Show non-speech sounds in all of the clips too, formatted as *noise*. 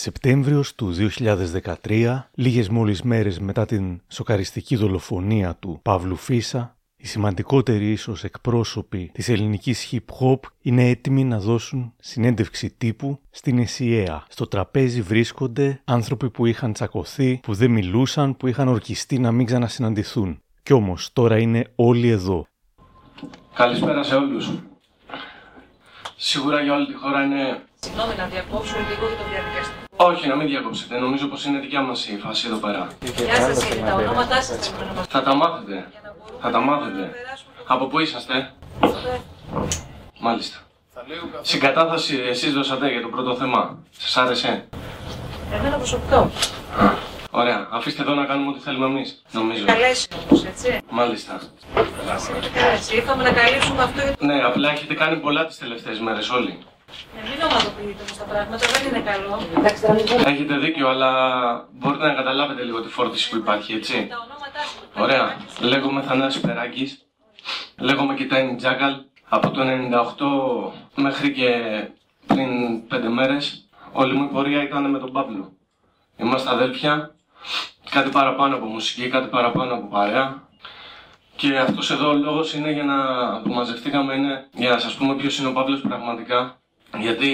Σεπτέμβριος του 2013, λίγες μόλις μέρες μετά την σοκαριστική δολοφονία του Παύλου Φίσα, οι σημαντικότεροι ίσως εκπρόσωποι της ελληνικής hip-hop είναι έτοιμοι να δώσουν συνέντευξη τύπου στην ΕΣΥΑ. Στο τραπέζι βρίσκονται άνθρωποι που είχαν τσακωθεί, που δεν μιλούσαν, που είχαν ορκιστεί να μην ξανασυναντηθούν. Κι όμως τώρα είναι όλοι εδώ. Καλησπέρα σε όλους. Σίγουρα για όλη τη χώρα είναι... Συγγνώμη να διακόψω λίγο για το διαδικαστικό. Όχι, να μην διακόψετε. Νομίζω πως είναι δικιά μας η φάση εδώ πέρα. Γεια σας κύριε, τα ονόματά σας δεν πρέπει να μας Θα τα μάθετε. Θα τα μάθετε. περάσουμε Από πού είσαστε; στο δεύτερο. Μάλιστα. Συγκατάθεση εσείς δώσατε για το πρώτο θέμα. Σας άρεσε; Εμένα προσωπικό. Ωραία. Αφήστε εδώ να κάνουμε ό,τι θέλουμε εμείς. Νομίζω. Καλέσει όμως, έτσι. Μάλιστα. Έτσι, ήρθαμε να καλύψουμε αυτό γιατί Ναι, απλά έχετε κάνει πολλά τις τελευταίες μέρες όλοι. Ε, μην ομαδοποιείτε όμως τα πράγματα, δεν είναι καλό. Εντάξει, τώρα μην πούμε Έχετε δίκιο, αλλά μπορείτε να καταλάβετε λίγο τη φόρτιση που υπάρχει, έτσι. τα ονόματά σας. Ωραία. Λέγομαι Θανάσης Περάκης. Λέγομαι Κιτάιν Τζάκαλ. Από το 98 μέχρι και πριν 5 μέρες όλη μου η πορεία ήταν με τον Παύλο. Είμαστε αδέλφια. Κάτι παραπάνω από μουσική, κάτι παραπάνω από παρέα. Και αυτός εδώ ο λόγος είναι για να που μαζευτήκαμε είναι για να σας πούμε ποιος είναι ο Παύλος πραγματικά. Γιατί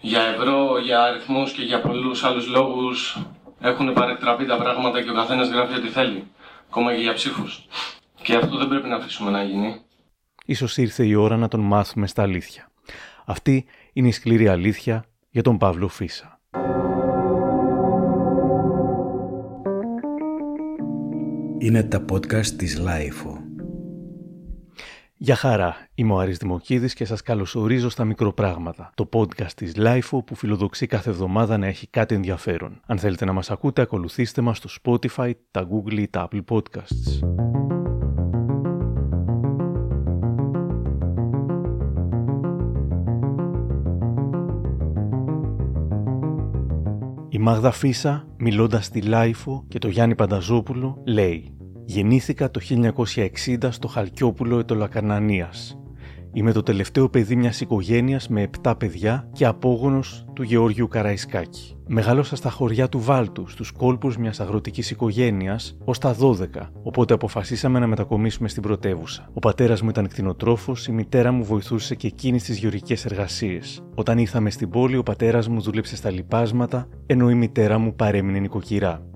για ευρώ, για αριθμούς και για πολλούς άλλους λόγους έχουν παρεκτραπεί τα πράγματα και ο καθένας γράφει ό,τι θέλει. Ακόμα και για ψήφους. Και αυτό δεν πρέπει να αφήσουμε να γίνει. Ίσως ήρθε η ώρα να τον μάθουμε στα αλήθεια. Αυτή είναι η σκληρή αλήθεια για τον Παύλο Φύσσα. Είναι τα podcast της LiFO. Γεια χαρά, είμαι ο Άρης Δημοκίδης και σας καλωσορίζω στα μικροπράγματα, το podcast της LiFO που φιλοδοξεί κάθε εβδομάδα να έχει κάτι ενδιαφέρον. Αν θέλετε να μας ακούτε, ακολουθήστε μας στο Spotify, τα Google ή τα Apple Podcasts. Η Μάγδα Φύσσα, μιλώντας στη LiFO και το Γιάννη Πανταζόπουλο, λέει «Γεννήθηκα το 1960 στο Χαλκιόπουλο Αιτωλοακαρνανίας. Είμαι το τελευταίο παιδί μιας οικογένειας με 7 παιδιά και απόγονος του Γεώργιου Καραϊσκάκη. Μεγάλωσα στα χωριά του Βάλτου, στους κόλπους μιας αγροτικής οικογένειας, ως τα 12, οπότε αποφασίσαμε να μετακομίσουμε στην πρωτεύουσα. Ο πατέρας μου ήταν κτηνοτρόφος, η μητέρα μου βοηθούσε και εκείνη στις γεωργικές εργασίες. Όταν ήρθαμε στην πόλη, ο πατέρας μου δούλεψε στα λιπάσματα, ενώ η μητέρα μου παρέμεινε νοικοκυρά.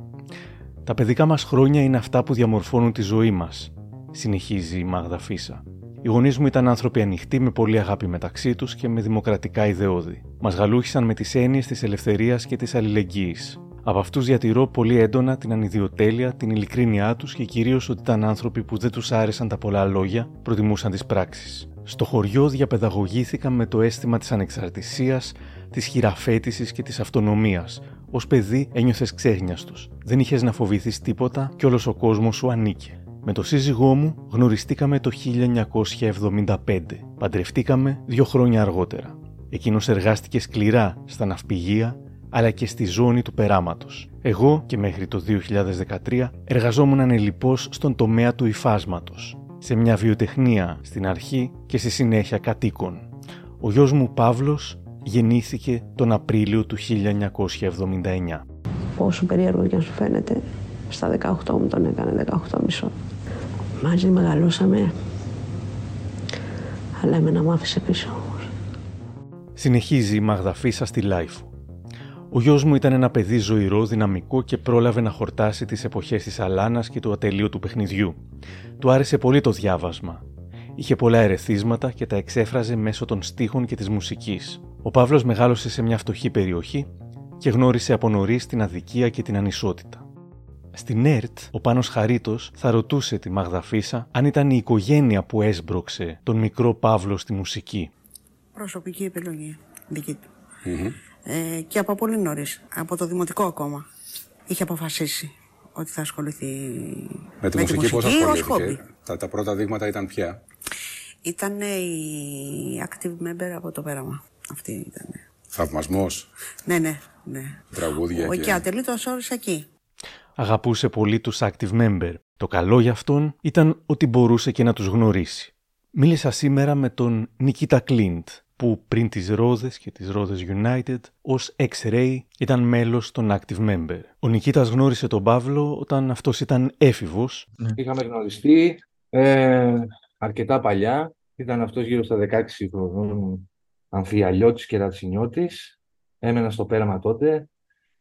Τα παιδικά μας χρόνια είναι αυτά που διαμορφώνουν τη ζωή μας, συνεχίζει η Μάγδα Φίσα. Οι γονείς μου ήταν άνθρωποι ανοιχτοί με πολύ αγάπη μεταξύ τους και με δημοκρατικά ιδεώδη. Μας γαλούχησαν με τις έννοιες της ελευθερίας και της αλληλεγγύης. Από αυτούς διατηρώ πολύ έντονα την ανιδιοτέλεια, την ειλικρίνειά τους και κυρίως ότι ήταν άνθρωποι που δεν τους άρεσαν τα πολλά λόγια, προτιμούσαν τις πράξεις. Στο χωριό διαπαιδαγωγήθηκα με το αίσθημα της ανεξαρτησίας, της χειραφέτησης και της αυτονομίας. Ω παιδί ένιωθες ξέχνιαστο. Δεν είχες να φοβηθείς τίποτα και όλος ο κόσμος σου ανήκε. Με το σύζυγό μου γνωριστήκαμε το 1975. Παντρευτήκαμε δύο χρόνια αργότερα. Εκείνος εργάστηκε σκληρά στα ναυπηγεία αλλά και στη ζώνη του περάματος. Εγώ και μέχρι το 2013 εργαζόμουν ανελιπώς στον τομέα του υφάσματος, σε μια βιοτεχνία στην αρχή και στη συνέχεια κατοίκων. Ο γιος μου Παύλος γεννήθηκε τον Απρίλιο του 1979. Όσο περίεργο και αν σου φαίνεται, στα 18 μου τον έκανα 18μισι. Μαζί μεγαλώσαμε, αλλά εμένα μου άφησε πίσω όμως. Συνεχίζει η Μάγδα Φύσσα στη LiFO. Ο γιος μου ήταν ένα παιδί ζωηρό, δυναμικό και πρόλαβε να χορτάσει τις εποχές της αλάνας και του ατελείωτου παιχνιδιού. Του άρεσε πολύ το διάβασμα. Είχε πολλά ερεθίσματα και τα εξέφραζε μέσω των στίχων και της μουσικής. Ο Παύλος μεγάλωσε σε μια φτωχή περιοχή και γνώρισε από νωρίς την αδικία και την ανισότητα. Στην ΕΡΤ, ο Πάνος Χαρίτος θα ρωτούσε τη Μάγδα Φίσα αν ήταν η οικογένεια που έσπρωξε τον μικρό Παύλο στη μουσική. Προσωπική επιλογή δική του. Ε, και από πολύ νωρίς, από το δημοτικό ακόμα, είχε αποφασίσει ότι θα ασχοληθεί Με τη μουσική πώς ως ασχολήθηκε; χόμπι. Τα, τα πρώτα δείγματα ήταν ποια; Ήταν η active member από το πέραμα. Αυτή ήταν. Θαυμασμός, Ναι, ναι, ναι. τραγούδια Ο και... και ατελεί το όρισε εκεί. Αγαπούσε πολύ τους active member. Το καλό για αυτόν ήταν ότι μπορούσε και να τους γνωρίσει. Μίλησα σήμερα με τον Νικίτα Κλίντ, που πριν τις Ρόδες και τις Ρόδες United ως X-Ray ήταν μέλος των Active Member. Ο Νικήτας γνώρισε τον Παύλο όταν αυτός ήταν έφηβος. Είχαμε γνωριστεί ε, αρκετά παλιά. Ήταν αυτός γύρω στα 16 χρονών αμφιαλιώτης και ρατσινιώτης. Έμενα στο πέραμα τότε.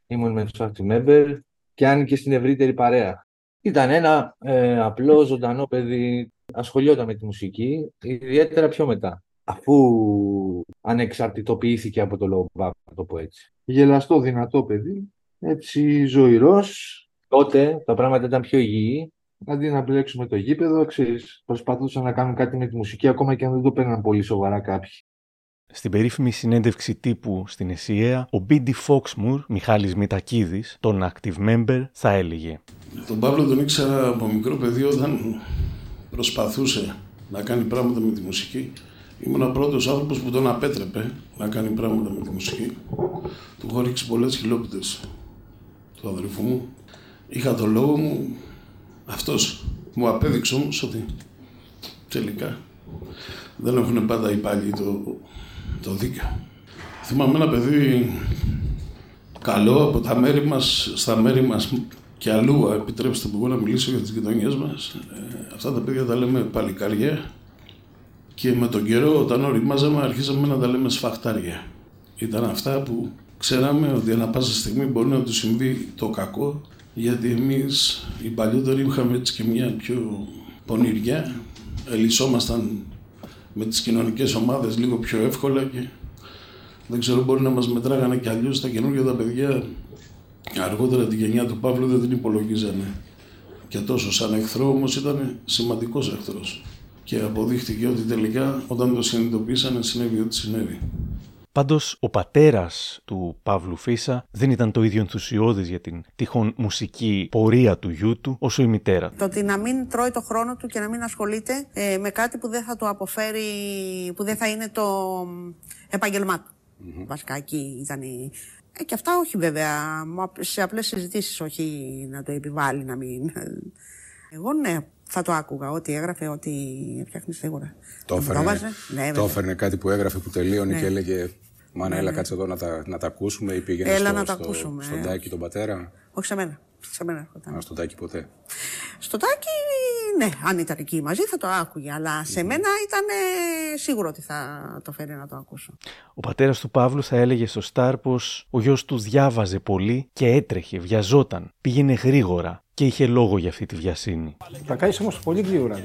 Ήμουν με τους Active Member και άνοιγε στην ευρύτερη παρέα. Ήταν ένα ε, απλό, ζωντανό παιδί. Ασχολιόταν με τη μουσική, ιδιαίτερα πιο μετά. Αφού ανεξαρτητοποιήθηκε από το λόγο να το πω έτσι. Γελαστό, δυνατό παιδί, έτσι ζωηρός. Τότε τα πράγματα ήταν πιο υγιή. Αντί να μπλέξουμε το γήπεδο, ξέρεις, προσπαθούσαν να κάνουν κάτι με τη μουσική, ακόμα και αν δεν το παίρναν πολύ σοβαρά κάποιοι. Στην περίφημη συνέντευξη τύπου στην ΕΣΥΑ, ο Μπίντι Φόξμουρ, Μιχάλης Μητακίδης, τον active member, θα έλεγε Τον Παύλο τον ήξερα από μικρό παιδί όταν προσπαθούσε να κάνει πράγματα με τη μουσική. Ήμουν ο πρώτος άνθρωπος που τον απέτρεπε να κάνει πράγματα με τη μουσική. Του έχω ρίξει πολλές χιλόπιτες του αδερφού μου. Είχα το λόγο μου. Αυτός μου απέδειξε όμως ότι τελικά δεν έχουν πάντα οι πάλι το, το δίκιο. Θυμάμαι ένα παιδί καλό από τα μέρη μας, στα μέρη μας και αλλού, επιτρέψτε μου να μιλήσω για τις γειτονιές μας. Ε, αυτά τα παιδιά τα λέμε παλικάρια και με τον καιρό όταν οριμάζαμε αρχίσαμε να τα λέμε σφαχτάρια. Ήταν αυτά που ξέραμε ότι ανά πάσα στιγμή μπορεί να τους συμβεί το κακό γιατί εμείς οι παλιότεροι είχαμε έτσι και μια πιο πονηριά, ελισσόμασταν με τις κοινωνικές ομάδες λίγο πιο εύκολα και δεν ξέρω μπορεί να μας μετράγανε κι αλλιώς τα καινούργια τα παιδιά. Αργότερα τη γενιά του Παύλου δεν την υπολογίζανε. Και τόσο σαν εχθρό όμως ήταν σημαντικός εχθρός. Και αποδείχτηκε ότι τελικά όταν το συνειδητοποίησανε συνέβη ό,τι συνέβη. Πάντως, ο πατέρας του Παύλου Φίσα δεν ήταν το ίδιο ενθουσιώδης για την τυχόν μουσική πορεία του γιού του όσο η μητέρα. Το ότι να μην τρώει το χρόνο του και να μην ασχολείται ε, με κάτι που δεν θα το αποφέρει, που δεν θα είναι το επάγγελμά του. Mm-hmm. Βασικά εκεί ήταν η... Ε, και αυτά όχι βέβαια, σε απλές συζητήσεις, όχι να το επιβάλλει να μην... Εγώ ναι, θα το άκουγα. Ό,τι έγραφε, ό,τι έφτιαχνε σίγουρα. Το έφερνε, ναι, το έφερνε κάτι που έγραφε που τελείωνε ναι. και έλεγε Μάνα, ναι, έλα ναι. κάτσε εδώ να τα, να τα ακούσουμε ή πήγαινες έλα στο, να τα στο, ακούσουμε. στον Τάκη τον πατέρα; Όχι σε μένα. Σε μένα Α, στον Τάκη ποτέ. Στον Τάκη, ναι, αν ήταν εκεί μαζί θα το άκουγε. Αλλά σε μένα ήταν σίγουρο ότι θα το φέρει να το ακούσω. Ο πατέρας του Παύλου θα έλεγε στο Σταρ πως ο γιος τους διάβαζε πολύ και έτρεχε, βιαζόταν, πήγαινε γρήγορα και είχε λόγο για αυτή τη βιασύνη. Τα κάνεις όμως πολύ γρήγορα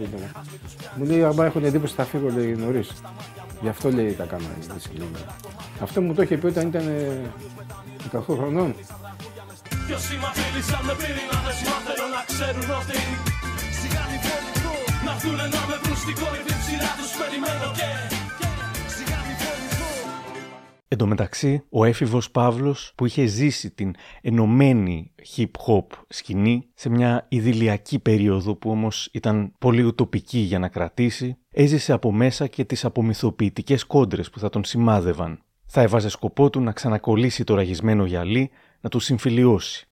Μου λέει: Αν έχουν εντύπωση, θα φύγω λέει νωρίς. Γι' αυτό λέει τα κάνω Αυτό μου το είχε πει όταν ήταν 18 χρονών. Ποιος με πυρήνα, θέλω να ξέρουν ότι σιγά να να με βρουν στην κορυφή ψηλά τους περιμένω και Εν τω μεταξύ, ο έφηβος Παύλος που είχε ζήσει την ενωμένη hip-hop σκηνή σε μια ιδηλιακή περίοδο που όμως ήταν πολύ ουτοπική για να κρατήσει, έζησε από μέσα και τις απομυθοποιητικές κόντρες που θα τον σημάδευαν. Θα έβαζε σκοπό του να ξανακολλήσει το ραγισμένο γυαλί, να του συμφιλιώσει.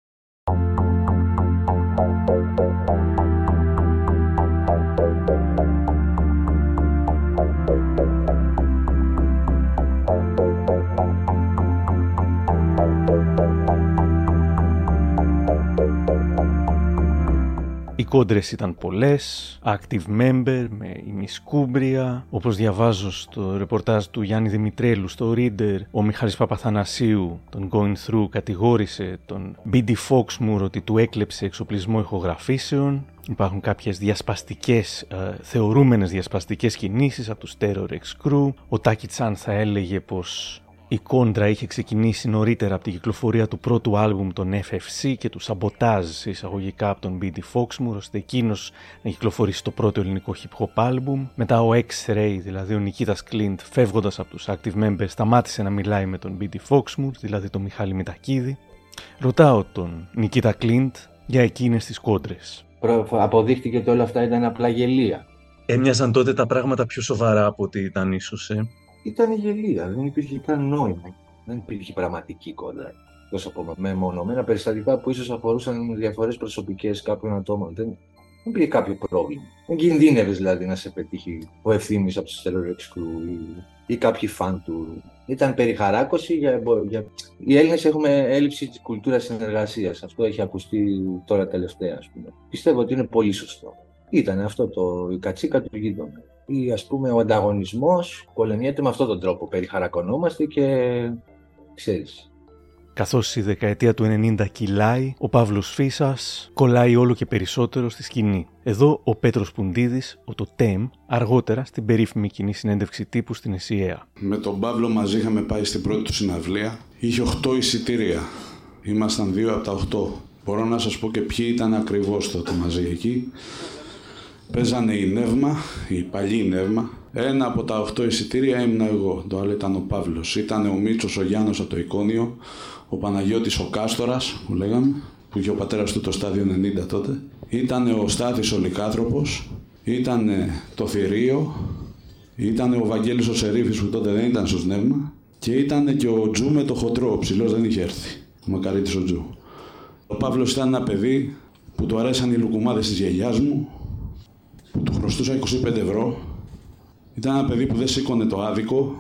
Κόντρες ήταν πολλές, active member με ημισκούμπρια, όπως διαβάζω στο ρεπορτάζ του Γιάννη Δημητρέλου στο Reader, ο Μιχάλης Παπαθανασίου, τον Going Through, κατηγόρησε τον BD Foxmoor ότι του έκλεψε εξοπλισμό ηχογραφήσεων. Υπάρχουν κάποιες διασπαστικές, ε, θεωρούμενες διασπαστικές κινήσεις από τους Terror X Crew. Ο Τάκη Τσάν θα έλεγε πως η κόντρα είχε ξεκινήσει νωρίτερα από την κυκλοφορία του πρώτου άλμπουμ των FFC και του σαμποτάζ εισαγωγικά από τον BD Foxmoor ώστε εκείνος να κυκλοφορήσει το πρώτο ελληνικό hip hop άλμπουμ. Μετά ο X-Ray, δηλαδή ο Νικήτας Clint, φεύγοντας από τους active members, σταμάτησε να μιλάει με τον BD Foxmoor, δηλαδή τον Μιχάλη Μητακίδη. Ρωτάω τον Νικήτα Clint για εκείνες τις κόντρες. Αποδείχτηκε ότι όλα αυτά ήταν απλά γελία. Έμοιαζαν τότε τα πράγματα πιο σοβαρά από ό,τι ήταν ίσως, ε ήταν γελία, δεν υπήρχε καν νόημα. Δεν υπήρχε πραγματική κόντρα. Τόσο από μεμονωμένα περιστατικά που ίσως αφορούσαν διαφορές προσωπικές κάποιων ατόμων. Δεν, δεν πήγε κάποιο πρόβλημα. Δεν κινδύνευες δηλαδή να σε πετύχει ο ευθύνη από τους Terrorix Crew ή, ή κάποιοι φαν του. Ήταν περιχαράκωση για, για... Οι Έλληνες έχουμε έλλειψη της κουλτούρας συνεργασίας. Αυτό έχει ακουστεί τώρα τελευταία, ας πούμε. Πιστεύω ότι είναι πολύ σωστό. Ήταν αυτό το η κατσίκα του γείτονα. Ή ας πούμε ο ανταγωνισμός πολεμιέται με αυτόν τον τρόπο. Περιχαρακωνόμαστε και ξέρεις, Καθώς η δεκαετία του 90 κυλάει, ο Παύλος Φίσας κολλάει όλο και περισσότερο στη σκηνή. Εδώ ο Πέτρος Πουντίδης, ο το ΤΕΜ, αργότερα στην περίφημη κοινή συνέντευξη τύπου στην ΕΣΥΑ. Με τον Παύλο μαζί είχαμε πάει στην πρώτη του συναυλία. Είχε 8 εισιτήρια. Ήμασταν δύο από τα 8. Μπορώ να σας πω και ποιοι ήταν ακριβώς τότε μαζί εκεί. Παίζανε η Νεύμα, η παλιή Νεύμα. Ένα από τα 8 εισιτήρια ήμουν εγώ. Το άλλο ήταν ο Παύλος. Ήταν ο Μίτσος ο Γιάννος από το Εικόνιο ο Παναγιώτης ο Κάστορας που λέγαμε, που είχε ο πατέρας του το στάδιο 90 τότε. Ήταν ο Στάθης ο Λικάνθρωπος, ήταν το Θηρίο, ήταν ο Βαγγέλης ο Σερίφης που τότε δεν ήταν στο Σνεύμα και ήταν και ο Τζου με το χοντρό, ο ψηλός δεν είχε έρθει, ο Μακαρίτης ο Τζου. Ο Παύλος ήταν ένα παιδί που του αρέσαν οι λουκουμάδες της γιαγιάς μου, που του χρωστούσα 25 ευρώ. Ήταν ένα παιδί που δεν σήκωνε το άδικο,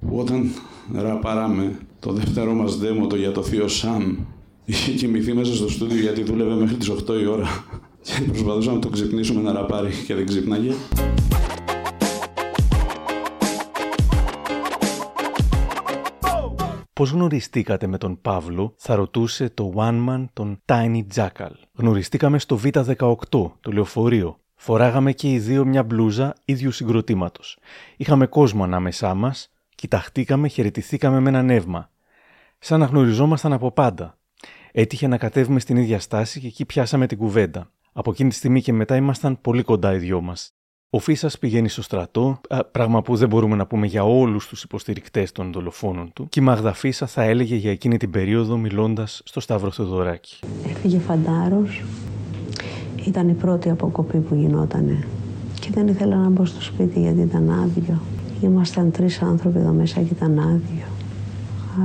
που όταν ραπάραμε το δεύτερο μας δέμο, το για το θείο Σαμ, είχε κοιμηθεί μέσα στο στούντιο γιατί δούλευε μέχρι τις 8 η ώρα και προσπαθούσαμε να το ξυπνήσουμε να ραπάρει και δεν ξύπναγε. Πώς γνωριστήκατε με τον Παύλο, θα ρωτούσε το one man τον Tiny Jackal. Γνωριστήκαμε στο Β18, το λεωφορείο. Φοράγαμε και οι δύο μια μπλούζα ίδιου συγκροτήματος. Είχαμε κόσμο ανάμεσά μας Κοιταχτήκαμε, χαιρετηθήκαμε με ένα νεύμα. Σαν να γνωριζόμασταν από πάντα. Έτυχε να κατέβουμε στην ίδια στάση και εκεί πιάσαμε την κουβέντα. Από εκείνη τη στιγμή και μετά ήμασταν πολύ κοντά οι δυο μας. Ο Φίσας πηγαίνει στο στρατό, πράγμα που δεν μπορούμε να πούμε για όλους τους υποστηρικτές των δολοφόνων του, και η Μαγδα Φίσα θα έλεγε για εκείνη την περίοδο μιλώντας στο Σταύρο Θεοδωράκη. Έφυγε φαντάρος. Ήταν η πρώτη αποκοπή που γινότανε. Και δεν ήθελα να μπω στο σπίτι γιατί ήταν άδειο. Ήμασταν τρεις άνθρωποι εδώ μέσα και ήταν άδειο.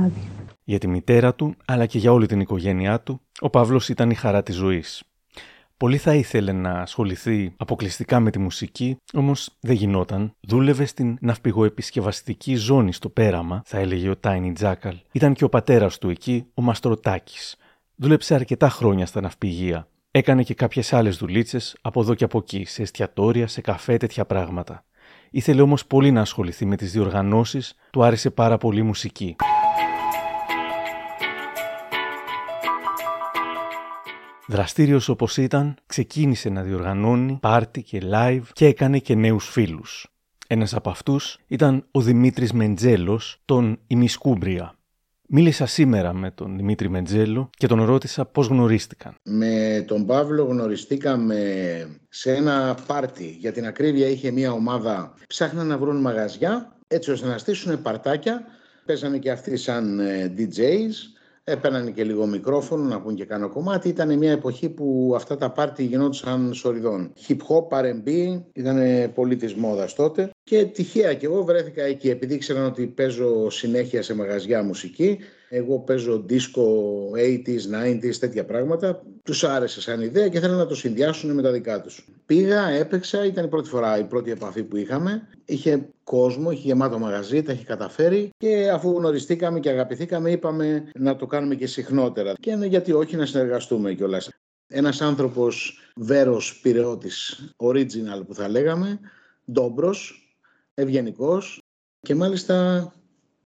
Άδειο. Για τη μητέρα του, αλλά και για όλη την οικογένειά του, ο Παύλος ήταν η χαρά της ζωής. Πολύ θα ήθελε να ασχοληθεί αποκλειστικά με τη μουσική, όμως δεν γινόταν. Δούλευε στην ναυπηγοεπισκευαστική ζώνη στο πέραμα, θα έλεγε ο Τάινι Τζάκαλ. Ήταν και ο πατέρας του εκεί, ο Μαστροτάκης. Δούλεψε αρκετά χρόνια στα ναυπηγεία. Έκανε και κάποιες άλλες δουλίτσες από εδώ και από εκεί, σε εστιατόρια, σε καφέ, τέτοια πράγματα. Ήθελε όμως πολύ να ασχοληθεί με τις διοργανώσεις, του άρεσε πάρα πολύ η μουσική. Δραστήριος όπως ήταν, ξεκίνησε να διοργανώνει πάρτι και live και έκανε και νέους φίλους. Ένας από αυτούς ήταν ο Δημήτρης Μεντζέλος, τον Ημισκούμπρια. Μίλησα σήμερα με τον Δημήτρη Μεντζέλο και τον ρώτησα πώς γνωρίστηκαν. Με τον Παύλο γνωριστήκαμε σε ένα πάρτι. Για την ακρίβεια είχε μια ομάδα, ψάχναν να βρουν μαγαζιά έτσι ώστε να στήσουν παρτάκια. Παίζανε και αυτοί σαν ε, DJs έπαιρναν και λίγο μικρόφωνο να πούν και κάνω κομμάτι. Ήταν μια εποχή που αυτά τα πάρτι γινόντουσαν σοριδών. Hip hop, R&B, ήταν πολύ της μόδας τότε. Και τυχαία και εγώ βρέθηκα εκεί, επειδή ήξεραν ότι παίζω συνέχεια σε μαγαζιά μουσική. Εγώ παίζω disco 80s, 90s, τέτοια πράγματα. Τους άρεσε σαν ιδέα και θέλουν να το συνδυάσουν με τα δικά τους. Πήγα, έπαιξα, ήταν η πρώτη φορά, η πρώτη επαφή που είχαμε. Είχε κόσμο, είχε γεμάτο μαγαζί, τα έχει καταφέρει και αφού γνωριστήκαμε και αγαπηθήκαμε είπαμε να το κάνουμε και συχνότερα και γιατί όχι να συνεργαστούμε κιόλας. Ένας άνθρωπος βέρος πυρεώτης, original που θα λέγαμε, ντόμπρος, ευγενικός και μάλιστα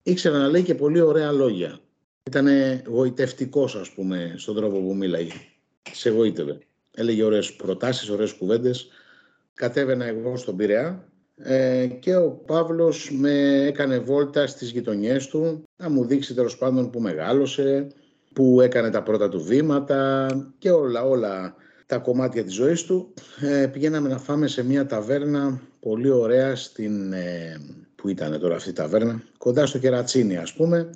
ήξερε να λέει και πολύ ωραία λόγια. Ήταν γοητευτικός, ας πούμε, στον τρόπο που μίλαγε. Σε γοήτευε. Έλεγε ωραίες προτάσεις, ωραίες κουβέντες. Κατέβαινα εγώ στον Πειραιά ε, και ο Παύλος με έκανε βόλτα στις γειτονιές του να μου δείξει τέλος πάντων που μεγάλωσε, που έκανε τα πρώτα του βήματα και όλα όλα τα κομμάτια της ζωής του. Ε, πηγαίναμε να φάμε σε μια ταβέρνα πολύ ωραία στην, ε, που ήταν τώρα αυτή η ταβέρνα, κοντά στο Κερατσίνι ας πούμε,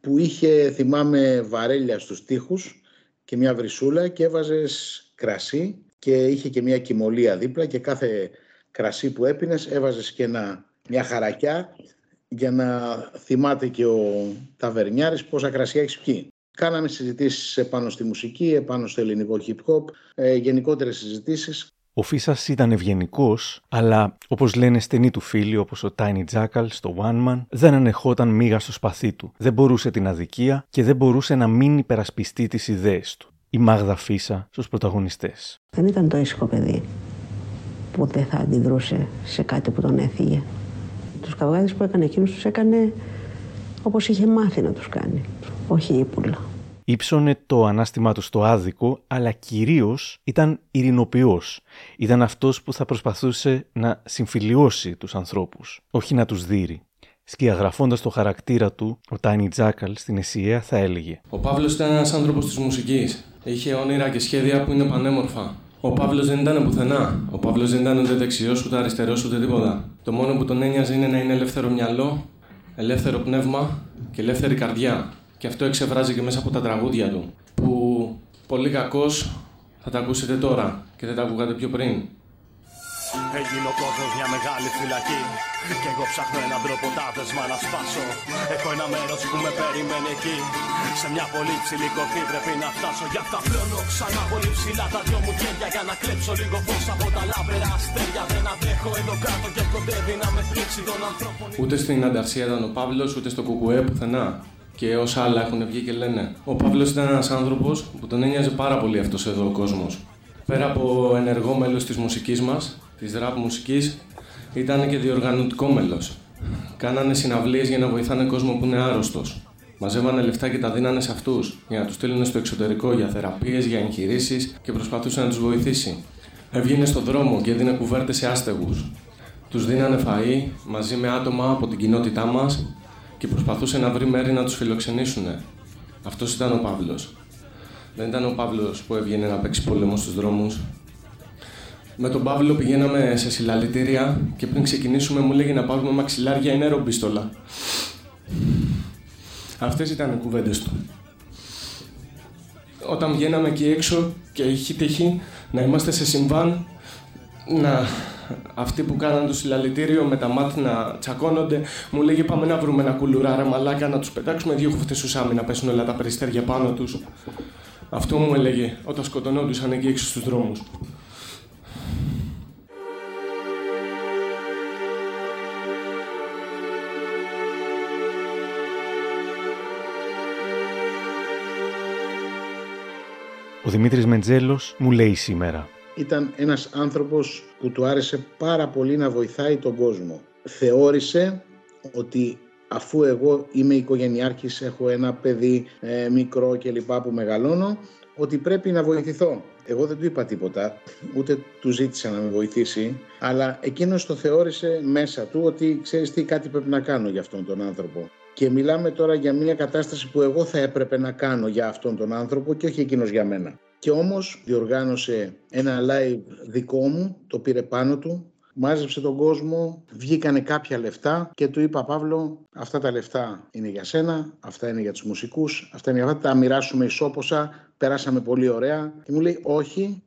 που είχε θυμάμαι βαρέλια στους τοίχους και μια βρυσούλα και έβαζες κρασί και είχε και μια κοιμωλία δίπλα και κάθε κρασί που έπινες έβαζες και ένα, μια χαρακιά για να θυμάται και ο ταβερνιάρης πόσα κρασιά έχεις πιει. Κάναμε συζητήσεις επάνω στη μουσική, επάνω στο ελληνικό hip hop, ε, γενικότερες συζητήσεις. Ο Φίσας ήταν ευγενικός, αλλά όπως λένε στενοί του φίλοι, όπως ο Tiny Jackal στο One Man, δεν ανεχόταν μίγα στο σπαθί του. Δεν μπορούσε την αδικία και δεν μπορούσε να μην υπερασπιστεί τις ιδέες του. Η Μάγδα Φίσα στους πρωταγωνιστές. Δεν ήταν το ήσυχο παιδί που δεν θα αντιδρούσε σε κάτι που τον έφυγε. Τους καυγάδες που έκανε εκείνος τους έκανε όπως είχε μάθει να τους κάνει. Όχι ύπουλα. Ήψωνε το ανάστημά του στο άδικο, αλλά κυρίως ήταν ειρηνοποιός. Ήταν αυτός που θα προσπαθούσε να συμφιλιώσει τους ανθρώπους, όχι να τους δείρει. Σκιαγραφώντας το χαρακτήρα του, ο Τάινι Τζάκαλ στην Εσιαία θα έλεγε: Ο Παύλος ήταν ένας άνθρωπος της μουσικής. Είχε όνειρα και σχέδια που είναι πανέμορφα. Ο Παύλος δεν ήταν πουθενά. Ο Παύλος δεν ήταν ούτε δεξιός, ούτε αριστερός, ούτε τίποτα. Το μόνο που τον ένοιαζε είναι να είναι ελεύθερο μυαλό, ελεύθερο πνεύμα και ελεύθερη καρδιά. Και αυτό εξεφράζει και μέσα από τα τραγούδια του. Που πολύ κακός θα τα ακούσετε τώρα και δεν τα ακούγατε πιο πριν. Έγινε ο κόσμο μια μεγάλη φυλακή. Και εγώ ψάχνω έναν τρόπο τα δεσμά να σπάσω. Έχω ένα μέρος που με περιμένει εκεί. Σε μια πολύ ψηλή κορφή πρέπει να φτάσω. Γι' αυτά πλώνω ξανά πολύ ψηλά τα δυο μου χέρια. Για να κλέψω λίγο φως από τα λάβερα αστέρια. Δεν αντέχω εδώ κάτω και κοντεύει να με πλήξει τον ανθρώπων. Ούτε στην Ανταρσία ήταν ο Παύλος, ούτε στο Κουκουέ πουθενά και όσα άλλα έχουν βγει και λένε. Ο Παύλος ήταν ένας άνθρωπος που τον ένοιαζε πάρα πολύ αυτός εδώ ο κόσμος. Πέρα από ενεργό μέλος της μουσικής μας, της ραπ μουσικής, ήταν και διοργανωτικό μέλος. Κάνανε συναυλίες για να βοηθάνε κόσμο που είναι άρρωστος. Μαζεύανε λεφτά και τα δίνανε σε αυτούς για να τους στείλουν στο εξωτερικό για θεραπείες, για εγχειρήσεις και προσπαθούσε να τους βοηθήσει. Έβγαινε στον δρόμο και έδινε κουβέρτες σε άστεγους. Τους δίνανε φαΐ μαζί με άτομα από την κοινότητά μας και προσπαθούσε να βρει μέρη να τους φιλοξενήσουν. Αυτός ήταν ο Παύλος. Δεν ήταν ο Παύλος που έβγαινε να παίξει πόλεμο στους δρόμους. Με τον Παύλο πηγαίναμε σε συλλαλητήρια και πριν ξεκινήσουμε μου λέγει να πάρουμε μαξιλάρια ή νεροπίστολα. Αυτές ήταν οι κουβέντες του. Όταν βγαίναμε εκεί έξω και είχε τύχει να είμαστε σε συμβάν, να αυτοί που κάναν το συλλαλητήριο με τα μάτια να τσακώνονται, μου λέγε πάμε να βρούμε ένα κουλουράρα μαλάκα να τους πετάξουμε δύο χουφτές άμυ να πέσουν όλα τα περιστέρια πάνω τους. Αυτό μου έλεγε όταν σκοτωνόντουσαν εκεί έξω στους δρόμους. Ο Δημήτρης Μεντζέλος μου λέει σήμερα ήταν ένας άνθρωπος που του άρεσε πάρα πολύ να βοηθάει τον κόσμο. Θεώρησε ότι αφού εγώ είμαι οικογενειάρχης, έχω ένα παιδί ε, μικρό και λοιπά που μεγαλώνω, ότι πρέπει να βοηθηθώ. Εγώ δεν του είπα τίποτα, ούτε του ζήτησα να με βοηθήσει, αλλά εκείνος το θεώρησε μέσα του ότι ξέρεις τι κάτι πρέπει να κάνω για αυτόν τον άνθρωπο. Και μιλάμε τώρα για μια κατάσταση που εγώ θα έπρεπε να κάνω για αυτόν τον άνθρωπο και όχι εκείνος για μένα. Και όμως διοργάνωσε ένα live δικό μου, το πήρε πάνω του, μάζεψε τον κόσμο, βγήκανε κάποια λεφτά και του είπα Παύλο αυτά τα λεφτά είναι για σένα, αυτά είναι για τους μουσικούς, αυτά είναι για αυτά, τα μοιράσουμε ισόποσα, περάσαμε πολύ ωραία και μου λέει όχι,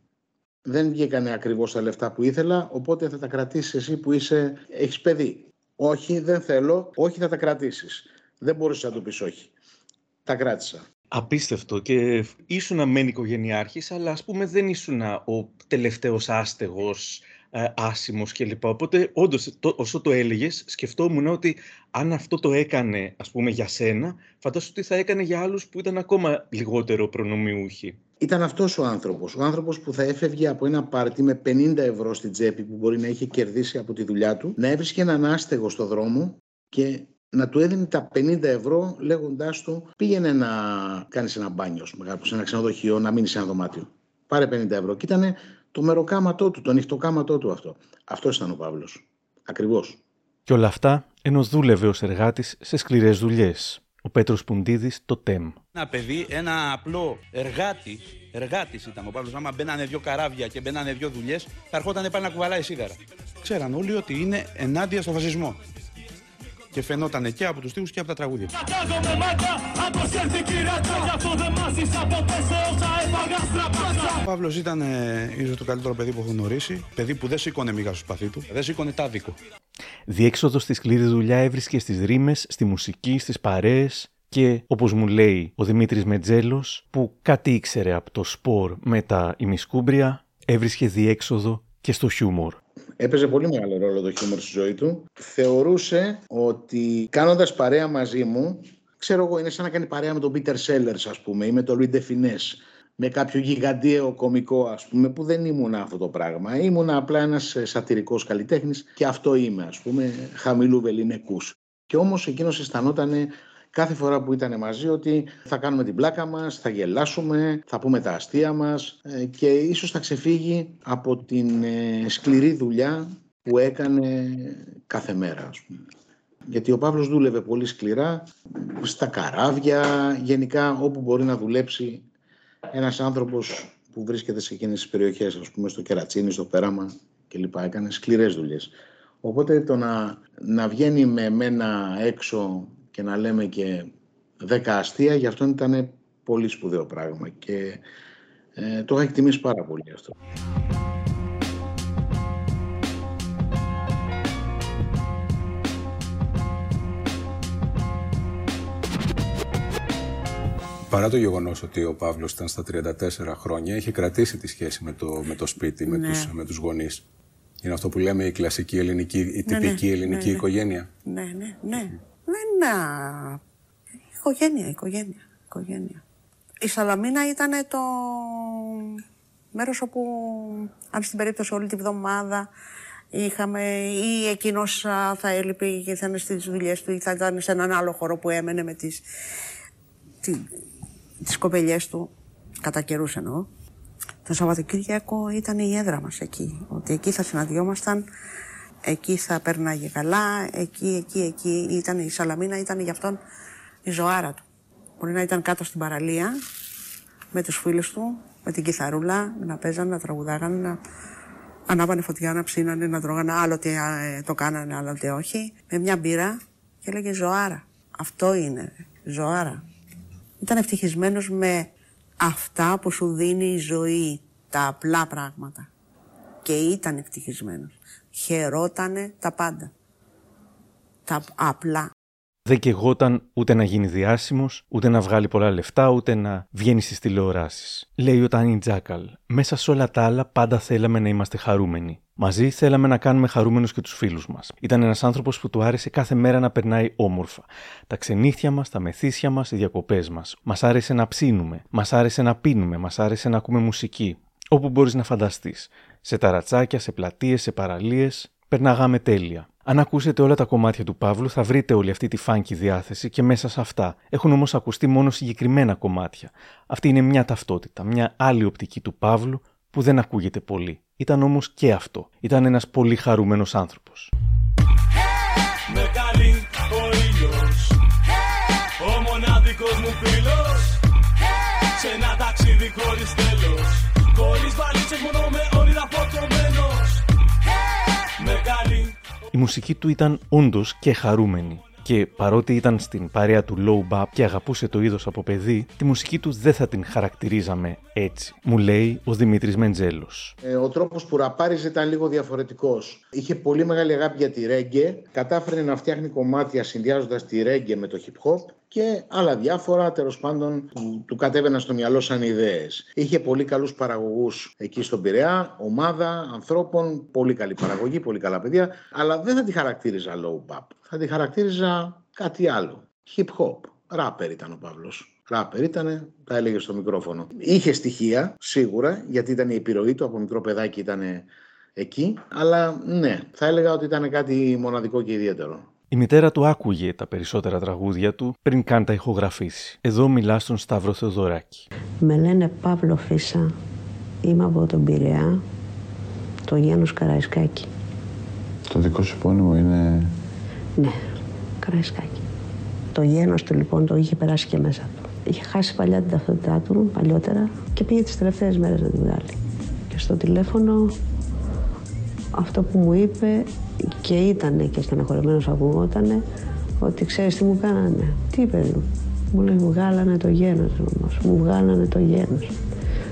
δεν βγήκανε ακριβώς τα λεφτά που ήθελα, οπότε θα τα κρατήσεις εσύ που είσαι, έχεις παιδί. Όχι, δεν θέλω, όχι θα τα κρατήσεις. Δεν μπορούσε να το πεις όχι. Τα κράτησα. Απίστευτο και ήσουν μεν οικογενειάρχης, αλλά ας πούμε δεν ήσουν ο τελευταίος άστεγος, ε, άσημος κλπ. Οπότε όντως το, όσο το έλεγες σκεφτόμουν ότι αν αυτό το έκανε ας πούμε για σένα, φαντάσου ότι θα έκανε για άλλους που ήταν ακόμα λιγότερο προνομιούχοι. Ήταν αυτός ο άνθρωπος, ο άνθρωπος που θα έφευγε από ένα πάρτι με 50 ευρώ στην τσέπη που μπορεί να είχε κερδίσει από τη δουλειά του, να έβρισκε έναν άστεγο στο δρόμο και να του έδινε τα 50 ευρώ λέγοντάς του πήγαινε να κάνεις ένα μπάνιο σε ένα ξενοδοχείο, να μείνεις σε ένα δωμάτιο. Πάρε 50 ευρώ. Και ήταν το μεροκάματό του, το νυχτοκάματό του αυτό. Αυτός ήταν ο Παύλος. Ακριβώς. Και όλα αυτά ενώ δούλευε ως εργάτης σε σκληρές δουλειές. Ο Πέτρος Πουντίδης, το ΤΕΜ. Ένα παιδί, ένα απλό εργάτη, εργάτης ήταν ο Παύλος. Άμα μπαίνανε δύο καράβια και μπαίνανε δύο δουλειές, θα ερχόταν πάλι να κουβαλάει σίγαρα. Ξέραν όλοι ότι είναι ενάντια στο φασισμό και φαινόταν και από τους στίχους και από τα τραγούδια. Ο Παύλος ήταν ε, ίσως το καλύτερο παιδί που έχω γνωρίσει. Παιδί που δεν σήκωνε μίγα στο σπαθί του, δεν σήκωνε τάδικο. Διέξοδος στη σκληρή δουλειά έβρισκε στις ρήμες, στη μουσική, στις παρέες, Και όπως μου λέει ο Δημήτρης Μετζέλος που κάτι ήξερε από το σπορ με τα ημισκούμπρια έβρισκε διέξοδο και στο χιούμορ. Έπαιζε πολύ μεγάλο ρόλο το χιούμορ στη ζωή του. Θεωρούσε ότι κάνοντας παρέα μαζί μου, ξέρω εγώ, είναι σαν να κάνει παρέα με τον Πίτερ Sellers, ας πούμε, ή με τον Rinde Finesse, με κάποιο γιγαντιαίο κομικό, ας πούμε, που δεν ήμουν αυτό το πράγμα. Ήμουν απλά ένας σατυρικός καλλιτέχνης και αυτό είμαι, ας πούμε, χαμηλού βεληνικούς. Και όμως εκείνος αισθανόταν κάθε φορά που ήταν μαζί ότι θα κάνουμε την πλάκα μας, θα γελάσουμε, θα πούμε τα αστεία μας ε, και ίσως θα ξεφύγει από την ε, σκληρή δουλειά που έκανε κάθε μέρα, ας πούμε. Γιατί ο Παύλος δούλευε πολύ σκληρά στα καράβια, γενικά όπου μπορεί να δουλέψει ένας άνθρωπος που βρίσκεται σε εκείνες τις περιοχές, ας πούμε στο Κερατσίνι, στο Πέραμα κλπ. Έκανε σκληρές δουλειές. Οπότε το να, να βγαίνει με μένα έξω και να λέμε και δέκα αστεία, γι' αυτό ήταν πολύ σπουδαίο πράγμα και ε, το είχα εκτιμήσει πάρα πολύ αυτό. Παρά το γεγονός ότι ο Παύλος ήταν στα 34 χρόνια, είχε κρατήσει τη σχέση με το, με το σπίτι, με, ναι. τους, με τους γονείς. Είναι αυτό που λέμε η κλασική ελληνική, η ναι, τυπική ναι, ελληνική οικογένεια. Ναι, ναι, ναι. Δεν Οικογένεια, οικογένεια, οικογένεια. Η Σαλαμίνα ήταν το μέρος όπου, αν στην περίπτωση όλη τη βδομάδα, είχαμε ή εκείνος θα έλειπε και θα είναι στις δουλειές του ή θα ήταν σε έναν άλλο χώρο που έμενε με τις, τι, τις κοπελιές του, κατά καιρούς εννοώ. Το Σαββατοκύριακο ήταν η έδρα μας εκεί, ότι εκεί θα συναντιόμασταν εκεί θα περνάγε καλά, εκεί, εκεί, εκεί. Ήταν, η Σαλαμίνα ήταν για αυτόν η ζωάρα του. Μπορεί να ήταν κάτω στην παραλία με τους φίλους του, με την κιθαρούλα, να παίζανε, να τραγουδάγανε, να ανάβανε φωτιά, να ψήνανε, να τρώγανε, άλλοτε ε, το κάνανε, άλλοτε όχι, με μια μπύρα και έλεγε ζωάρα. Αυτό είναι, ζωάρα. Ήταν ευτυχισμένος με αυτά που σου δίνει η ζωή, τα απλά πράγματα. Και ήταν ευτυχισμένος χαιρότανε τα πάντα. Τα απλά. Δεν κεγόταν ούτε να γίνει διάσημος, ούτε να βγάλει πολλά λεφτά, ούτε να βγαίνει στις τηλεοράσεις. Λέει ο Τάνι Τζάκαλ. Μέσα σε όλα τα άλλα, πάντα θέλαμε να είμαστε χαρούμενοι. Μαζί θέλαμε να κάνουμε χαρούμενους και τους φίλους μας. Ήταν ένας άνθρωπος που του άρεσε κάθε μέρα να περνάει όμορφα. Τα ξενύχια μας, τα μεθύσια μας, οι διακοπές μας. Μας άρεσε να ψήνουμε, μας άρεσε να πίνουμε, μας άρεσε να ακούμε μουσική. Όπου μπορείς να φανταστείς σε ταρατσάκια, σε πλατείες, σε παραλίες, περνάγαμε τέλεια. Αν ακούσετε όλα τα κομμάτια του Παύλου, θα βρείτε όλη αυτή τη φάνκι διάθεση και μέσα σε αυτά έχουν όμως ακουστεί μόνο συγκεκριμένα κομμάτια. Αυτή είναι μια ταυτότητα, μια άλλη οπτική του Παύλου που δεν ακούγεται πολύ. Ήταν όμως και αυτό. Ήταν ένας πολύ χαρούμενος άνθρωπος. σε ένα ταξίδι χωρίς τέλος η μουσική του ήταν όντως και χαρούμενη. Και παρότι ήταν στην παρέα του low bap και αγαπούσε το είδος από παιδί, τη μουσική του δεν θα την χαρακτηρίζαμε έτσι. Μου λέει ο Δημήτρης Μεντζέλος. Ε, ο τρόπος που ραπάριζε ήταν λίγο διαφορετικός. Είχε πολύ μεγάλη αγάπη για τη ρέγγε, κατάφερε να φτιάχνει κομμάτια συνδυάζοντας τη ρέγγε με το hip hop και άλλα διάφορα τέλος πάντων που του κατέβαιναν στο μυαλό σαν ιδέες. Είχε πολύ καλούς παραγωγούς εκεί στον Πειραιά, ομάδα ανθρώπων, πολύ καλή παραγωγή, πολύ καλά παιδιά, αλλά δεν θα τη χαρακτήριζα low bap. Θα τη χαρακτήριζα κάτι άλλο. Hip hop. Ράπερ ήταν ο Παύλος. Ράπερ ήταν, τα έλεγε στο μικρόφωνο. Είχε στοιχεία, σίγουρα, γιατί ήταν η επιρροή του, από μικρό παιδάκι ήταν εκεί, αλλά ναι, θα έλεγα ότι ήταν κάτι μοναδικό και ιδιαίτερο. Η μητέρα του άκουγε τα περισσότερα τραγούδια του πριν καν τα ηχογραφήσει. Εδώ μιλά στον Σταύρο Θεοδωράκη. Με λένε Παύλο Φίσα. Είμαι από τον Πειραιά, το Γιάννος Καραϊσκάκη. Το δικό σου επώνυμο είναι... Ναι, Καραϊσκάκη. Το γένος του λοιπόν το είχε περάσει και μέσα του. Είχε χάσει παλιά την ταυτότητά του, παλιότερα, και πήγε τις τελευταίες μέρες να τη βγάλει. Και στο τηλέφωνο αυτό που μου είπε και ήταν και στεναχωρημένος ακουγότανε ότι ξέρεις τι μου κάνανε. Τι είπε μου. Μου λέει μου βγάλανε το γένος όμως. Μου βγάλανε το γένος.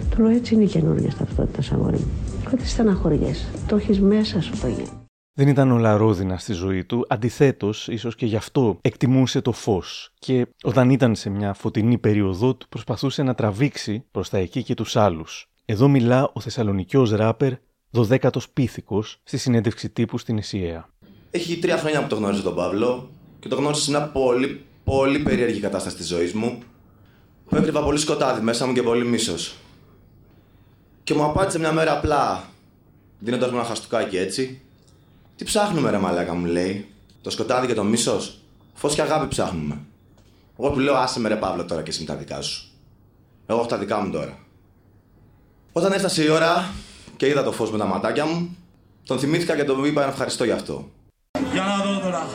Του λέω έτσι είναι η καινούργια ταυτότητα αγόρι μου. Ότι στεναχωριέσαι. Το έχεις μέσα σου το γένος. Δεν ήταν όλα ρόδινα στη ζωή του, αντιθέτως, ίσως και γι' αυτό εκτιμούσε το φως. Και όταν ήταν σε μια φωτεινή περίοδό του, προσπαθούσε να τραβήξει προς τα εκεί και τους άλλους. Εδώ μιλά ο Θεσσαλονικιός ράπερ 12ο Πίθηκος στη συνέντευξη τύπου στην Ισιαία. Έχει τρία χρόνια που το γνώριζε τον Παύλο και το γνώρισε σε μια πολύ, πολύ περίεργη κατάσταση της ζωής μου που έκρυβα πολύ σκοτάδι μέσα μου και πολύ μίσος. Και μου απάντησε μια μέρα απλά, δίνοντας μου ένα χαστούκάκι έτσι. Τι ψάχνουμε, ρε Μαλάκα, μου λέει. Το σκοτάδι και το μίσος; Φως και αγάπη ψάχνουμε. Εγώ του λέω, άσε με ρε Παύλο τώρα και εσύ με τα δικά σου. Εγώ έχω τα δικά μου τώρα. Όταν έφτασε η ώρα και είδα το φως με τα ματάκια μου, τον θυμήθηκα και τον είπα να ευχαριστώ γι' αυτό. Για να δω τώρα.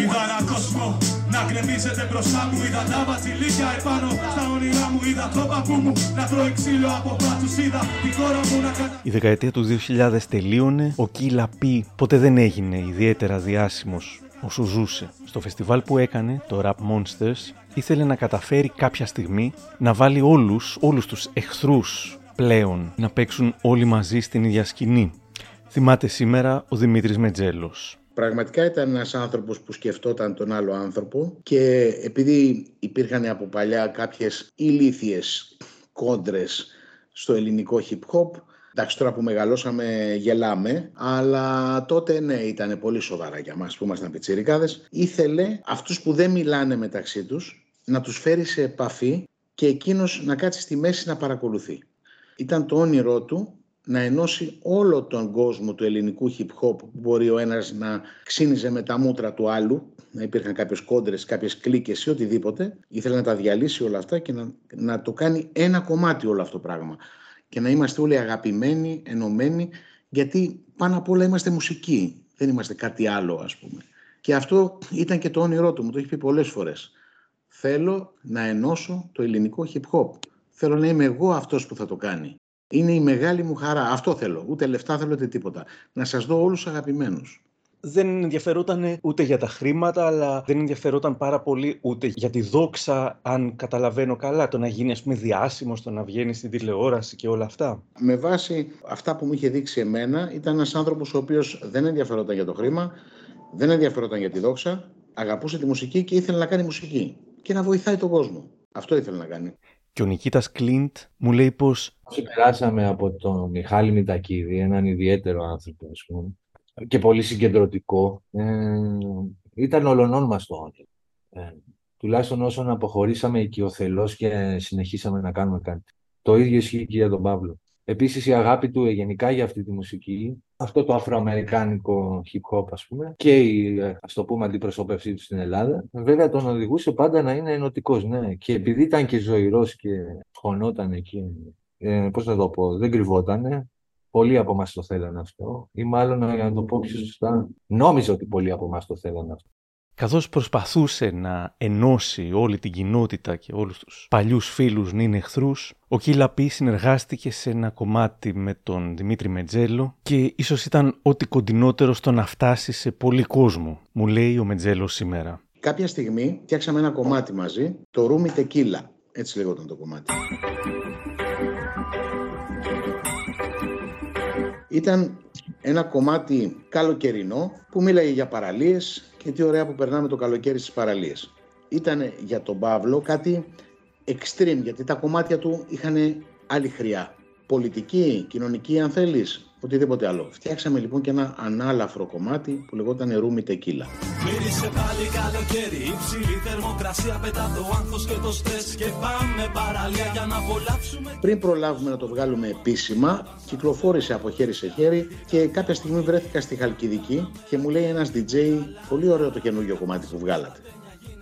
Είδα ένα κόσμο να γκρεμίζεται μπροστά μου. Είδα τα βασιλίκια επάνω στα όνειρά μου. Είδα το παππού μου να τρώει ξύλο από πάτους. Είδα τη χώρα μου να κατα... Η δεκαετία του 2000 τελείωνε, ο Κίλα Πι ποτέ δεν έγινε ιδιαίτερα διάσημος όσο ζούσε. Στο φεστιβάλ που έκανε, το Rap Monsters, ήθελε να καταφέρει κάποια στιγμή να βάλει όλους, όλους τους εχθρούς πλέον να παίξουν όλοι μαζί στην ίδια σκηνή. Θυμάται σήμερα ο Δημήτρης Μετζέλος. Πραγματικά ήταν ένας άνθρωπος που σκεφτόταν τον άλλο άνθρωπο και επειδή υπήρχαν από παλιά κάποιες ηλίθιες κόντρες στο ελληνικό hip hop, εντάξει τώρα που μεγαλώσαμε γελάμε, αλλά τότε ναι ήταν πολύ σοβαρά για μας που ήμασταν πιτσιρικάδες, ήθελε αυτούς που δεν μιλάνε μεταξύ τους να τους φέρει σε επαφή και εκείνος να κάτσει στη μέση να παρακολουθεί. Ήταν το όνειρό του να ενώσει όλο τον κόσμο του ελληνικού hip hop που μπορεί ο ένας να ξύνιζε με τα μούτρα του άλλου, να υπήρχαν κάποιες κόντρες, κάποιες κλίκες ή οτιδήποτε. Ήθελε να τα διαλύσει όλα αυτά και να, να το κάνει ένα κομμάτι όλο αυτό το πράγμα. Και να είμαστε όλοι αγαπημένοι, ενωμένοι, γιατί πάνω απ' όλα είμαστε μουσικοί. Δεν είμαστε κάτι άλλο ας πούμε. Και αυτό ήταν και το όνειρό του, μου το έχει πει πολλές φορές. Θέλω να ενώσω το ελληνικό hip hop. Θέλω να είμαι εγώ αυτός που θα το κάνει. Είναι η μεγάλη μου χαρά. Αυτό θέλω. Ούτε λεφτά θέλω ούτε τίποτα. Να σας δω όλους αγαπημένους. Δεν ενδιαφερόταν ούτε για τα χρήματα, αλλά δεν ενδιαφερόταν πάρα πολύ ούτε για τη δόξα, αν καταλαβαίνω καλά, το να γίνει ας πούμε διάσημος, το να βγαίνει στην τηλεόραση και όλα αυτά. Με βάση αυτά που μου είχε δείξει εμένα, ήταν ένας άνθρωπος ο οποίος δεν ενδιαφερόταν για το χρήμα, δεν ενδιαφερόταν για τη δόξα, αγαπούσε τη μουσική και ήθελε να κάνει μουσική και να βοηθάει τον κόσμο. Αυτό ήθελε να κάνει. Και ο Νικήτας Κλίντ μου λέει πως... Περάσαμε από τον Μιχάλη Μητακίδη, έναν ιδιαίτερο άνθρωπο, ας πούμε, και πολύ συγκεντρωτικό. Ε, ήταν ολονών μας το όνειρο. Ε, τουλάχιστον όσον αποχωρήσαμε οικειοθελώς και συνεχίσαμε να κάνουμε κάτι. Το ίδιο ισχύει και για τον Παύλο. Επίσης η αγάπη του γενικά για αυτή τη μουσική, αυτό το αφροαμερικάνικο hip hop ας πούμε και η ας το πούμε αντιπροσώπευσή του στην Ελλάδα βέβαια τον οδηγούσε πάντα να είναι ενωτικός ναι. και επειδή ήταν και ζωηρός και χωνόταν εκεί ε, πώς να το πω, δεν κρυβότανε Πολλοί από εμάς το θέλανε αυτό, ή μάλλον για να το πω πιο σωστά, νόμιζα ότι πολλοί από εμάς το θέλανε αυτό καθώς προσπαθούσε να ενώσει όλη την κοινότητα και όλους τους παλιούς φίλους νυν εχθρούς, ο Κίλαπή συνεργάστηκε σε ένα κομμάτι με τον Δημήτρη Μετζέλο και ίσως ήταν ό,τι κοντινότερο στο να φτάσει σε πολύ κόσμο, μου λέει ο Μετζέλο σήμερα. Κάποια στιγμή φτιάξαμε ένα κομμάτι μαζί, το Ρούμι Τεκίλα, έτσι λέγονταν το κομμάτι. Ήταν ένα κομμάτι καλοκαιρινό που μίλαγε για παραλίες και τι ωραία που περνάμε το καλοκαίρι στις παραλίες. Ήταν για τον Παύλο κάτι extreme γιατί τα κομμάτια του είχαν άλλη χρειά. Πολιτική, κοινωνική αν θέλεις, οτιδήποτε άλλο. Φτιάξαμε λοιπόν και ένα ανάλαφρο κομμάτι που λεγόταν Ρούμι Τεκίλα. Μύρισε πάλι καλοκαίρι, υψηλή θερμοκρασία πετά το άγχος και το στρες και πάμε παραλία για να απολαύσουμε. Πριν προλάβουμε να το βγάλουμε επίσημα, κυκλοφόρησε από χέρι σε χέρι και κάποια στιγμή βρέθηκα στη Χαλκιδική και μου λέει ένας DJ, πολύ ωραίο το καινούργιο κομμάτι που βγάλατε.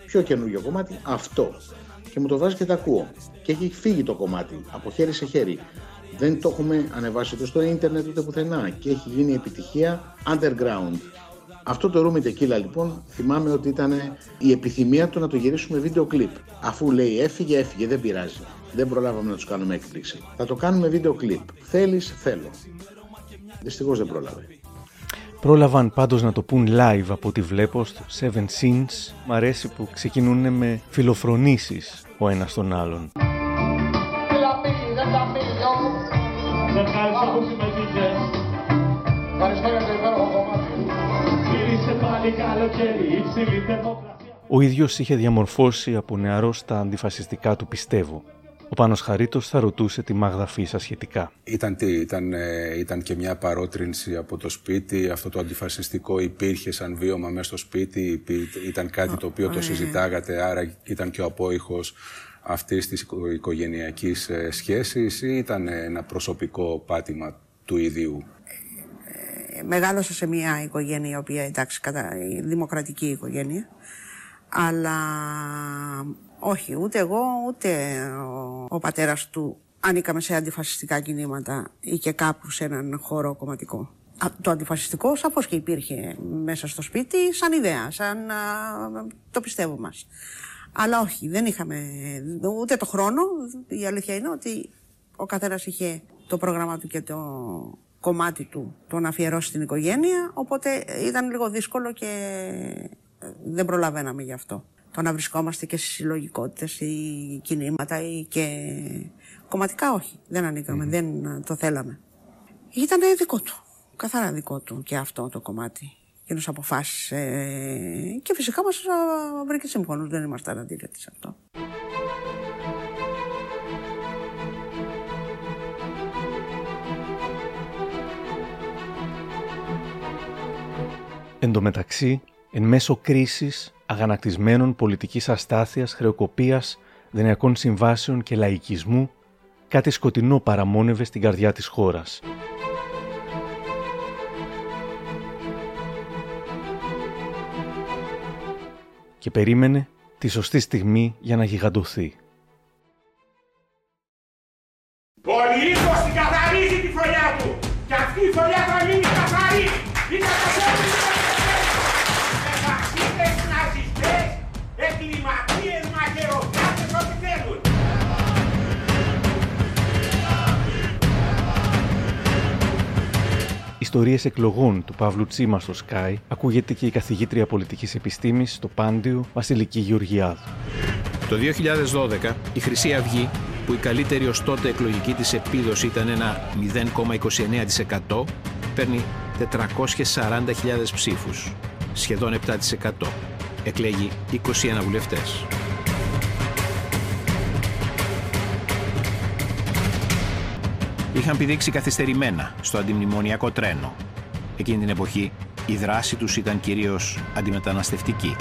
Ποιο καινούργιο κομμάτι, αυτό. Και μου το βάζει και τα ακούω. Και έχει φύγει το κομμάτι από χέρι σε χέρι. Δεν το έχουμε ανεβάσει ούτε στο ίντερνετ ούτε πουθενά και έχει γίνει επιτυχία underground. Αυτό το Room Tequila λοιπόν θυμάμαι ότι ήταν η επιθυμία του να το γυρίσουμε βίντεο κλιπ. Αφού λέει έφυγε, έφυγε, δεν πειράζει. Δεν προλάβαμε να τους κάνουμε έκπληξη. Θα το κάνουμε βίντεο κλιπ. Θέλεις, θέλω. Δυστυχώς δεν πρόλαβε. Πρόλαβαν πάντως να το πούν live από ό,τι βλέπω στο Seven Sins. Μ' αρέσει που ξεκινούν με φιλοφρονήσεις ο ένας τον άλλον. Ευχαριστώ που συμμετείχες. Ευχαριστώ για το υπέροχο κομμάτι. Γύρισε πάλι καλοκαίρι, υψηλή θερμοκρασία. Ο ίδιος είχε διαμορφώσει από νεαρός τα αντιφασιστικά του πιστεύω. Ο Πάνος Χαρίτος θα ρωτούσε τη Μάγδα Φίσα σχετικά. Ήταν τι, ήταν, ε, ήταν και μια παρότρινση από το σπίτι, αυτό το αντιφασιστικό υπήρχε σαν βίωμα μέσα στο σπίτι, ήταν κάτι το οποίο το συζητάγατε, άρα ήταν και ο απόϊχος αυτής της οικογενειακής ε, σχέσης ή ήταν ένα προσωπικό πάτημα του ιδίου; Ε, μεγάλωσα σε μια οικογένεια, η οποία εντάξει, κατά, δημοκρατική οικογένεια, αλλά όχι, ούτε εγώ, ούτε ο, ο πατέρας του ανήκαμε σε αντιφασιστικά κινήματα ή και κάπου σε έναν χώρο κομματικό. το αντιφασιστικό σαφώς και υπήρχε μέσα στο σπίτι σαν ιδέα, σαν το πιστεύω μας. Αλλά όχι, δεν είχαμε ούτε το χρόνο. Η αλήθεια είναι ότι ο καθένας είχε το πρόγραμμα του και το κομμάτι του το να αφιερώσει στην οικογένεια, οπότε ήταν λίγο δύσκολο και δεν προλαβαίναμε γι' αυτό το να βρισκόμαστε και στις συλλογικότητες ή κινήματα ή και κομματικά όχι. Δεν ανηκαμε δεν το θέλαμε. Ήταν δικό του, καθαρά δικό του και αυτό το κομμάτι. Εκείνο αποφάσισε και φυσικά μας βρήκε σύμφωνος, δεν ήμασταν αντίθετοι σε αυτό. Εν τω μεταξύ, εν μέσω κρίσης αγανακτισμένων πολιτικής αστάθειας, χρεοκοπίας, δενειακών συμβάσεων και λαϊκισμού, κάτι σκοτεινό παραμόνευε στην καρδιά της χώρας. Και περίμενε τη σωστή στιγμή για να γιγαντωθεί. Ο Λύκος την καθαρίζει τη φωλιά του και αυτή η φωλιά θα μείνει ιστορίες εκλογών του Παύλου Τσίμα στο Sky ακούγεται και η καθηγήτρια πολιτικής επιστήμης στο Πάντιο Βασιλική Γεωργιάδου. Το 2012 η Χρυσή Αυγή, που η καλύτερη ως τότε εκλογική της επίδοση ήταν ένα 0,29%, παίρνει 440.000 ψήφους, σχεδόν 7%. Εκλέγει 21 βουλευτές. Είχαν πηδήξει καθυστερημένα στο αντιμνημονιακό τρένο. Εκείνη την εποχή η δράση τους ήταν κυρίως αντιμεταναστευτική.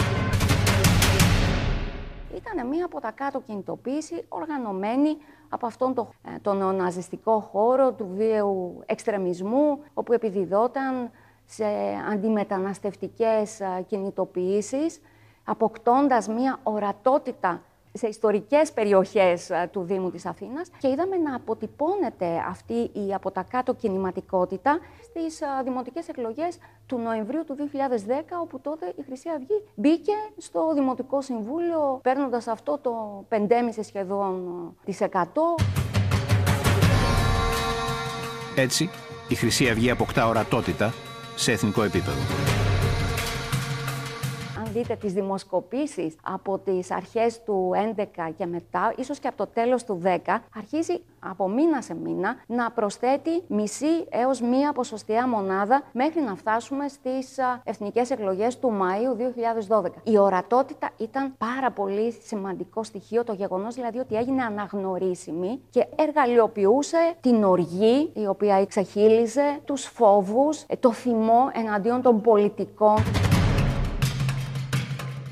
Ήταν μία από τα κάτω κινητοποίηση οργανωμένη από αυτόν τον, ε, τον ναζιστικό χώρο του βίαιου εξτρεμισμού, όπου επιδιδόταν σε αντιμεταναστευτικές ε, κινητοποιήσεις, αποκτώντας μία ορατότητα σε ιστορικές περιοχές ε, του Δήμου της Αθήνας και είδαμε να αποτυπώνεται αυτή η από τα κάτω κινηματικότητα στις ε, δημοτικές εκλογές του Νοεμβρίου του 2010, όπου τότε η Χρυσή Αυγή μπήκε στο Δημοτικό Συμβούλιο, παίρνοντας αυτό το 5,5 σχεδόν ε, της 100. Έτσι, η Χρυσή Αυγή αποκτά ορατότητα σε εθνικό επίπεδο δείτε τις δημοσκοπήσεις από τις αρχές του 11 και μετά, ίσως και από το τέλος του 10, αρχίζει από μήνα σε μήνα να προσθέτει μισή έως μία ποσοστιαία μονάδα μέχρι να φτάσουμε στις εθνικές εκλογές του Μαΐου 2012. Η ορατότητα ήταν πάρα πολύ σημαντικό στοιχείο, το γεγονός δηλαδή ότι έγινε αναγνωρίσιμη και εργαλειοποιούσε την οργή η οποία εξαχύλιζε, τους φόβους, ε, το θυμό εναντίον των πολιτικών.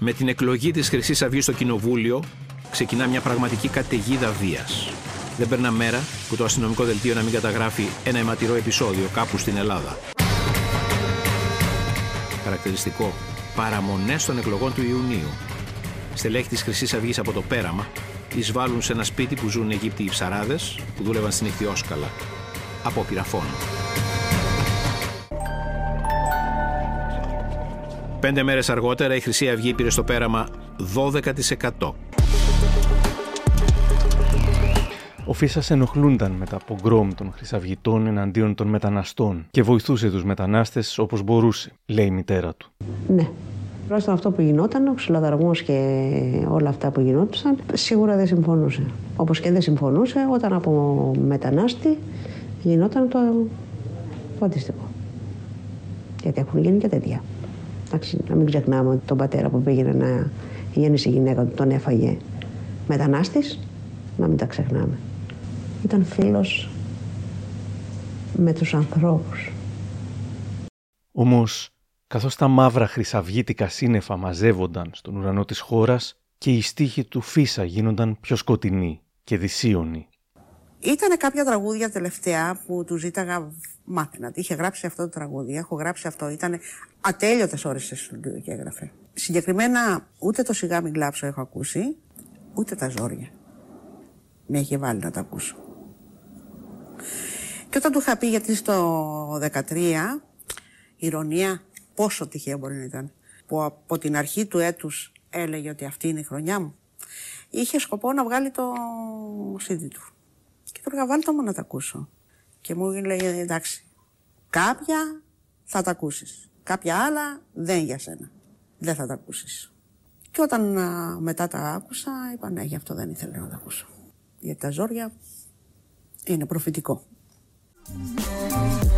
Με την εκλογή της Χρυσής Αυγής στο Κοινοβούλιο ξεκινά μια πραγματική καταιγίδα βίας. Δεν περνά μέρα που το αστυνομικό δελτίο να μην καταγράφει ένα αιματηρό επεισόδιο κάπου στην Ελλάδα. Χαρακτηριστικό. Παραμονές των εκλογών του Ιουνίου. Στελέχη της Χρυσής Αυγής από το πέραμα εισβάλλουν σε ένα σπίτι που ζουν Αιγύπτιοι ψαράδες που δούλευαν στην Ιχθιόσκαλα. Από πυραφών. Πέντε μέρες αργότερα η Χρυσή Αυγή πήρε στο πέραμα 12%. Ο Φίσας ενοχλούνταν με τα πογκρόμ των χρυσαυγητών εναντίον των μεταναστών και βοηθούσε τους μετανάστες όπως μπορούσε, λέει η μητέρα του. Ναι. Τουλάχιστον αυτό που γινόταν, ο ξυλοδαρμός και όλα αυτά που γινόντουσαν, σίγουρα δεν συμφωνούσε. Όπως και δεν συμφωνούσε όταν από μετανάστη γινόταν το, το αντίστοιχο. Γιατί έχουν γίνει και τέτοια. Εντάξει, να μην ξεχνάμε ότι τον πατέρα που πήγαινε να γεννήσει η γυναίκα του τον έφαγε μετανάστης, να μην τα ξεχνάμε. Ήταν φίλος με τους ανθρώπους. Όμως, καθώς τα μαύρα χρυσαυγίτικα σύννεφα μαζεύονταν στον ουρανό της χώρας και οι στίχοι του Φίσα γίνονταν πιο σκοτεινοί και δυσίωνοι. Ήταν κάποια τραγούδια τελευταία που του ζήταγα μάθαινα. Είχε γράψει αυτό το τραγούδι, έχω γράψει αυτό. Ήταν ατέλειωτες ώρες σε στούντιο και έγραφε. Συγκεκριμένα, ούτε το σιγά μην κλάψω έχω ακούσει, ούτε τα ζόρια. Με είχε βάλει να τα ακούσω. Και όταν του είχα πει γιατί στο 13, ηρωνία, πόσο τυχαίο μπορεί να ήταν, που από την αρχή του έτους έλεγε ότι αυτή είναι η χρονιά μου, είχε σκοπό να βγάλει το CD του. Και του έλεγα βάλει το μόνο να τα ακούσω. Και μου λέει εντάξει, κάποια θα τα ακούσεις. Κάποια άλλα δεν για σένα. Δεν θα τα ακούσεις. Και όταν α, μετά τα άκουσα, είπα ναι, γι' αυτό δεν ήθελα να τα ακούσω. Γιατί τα ζόρια είναι προφητικό.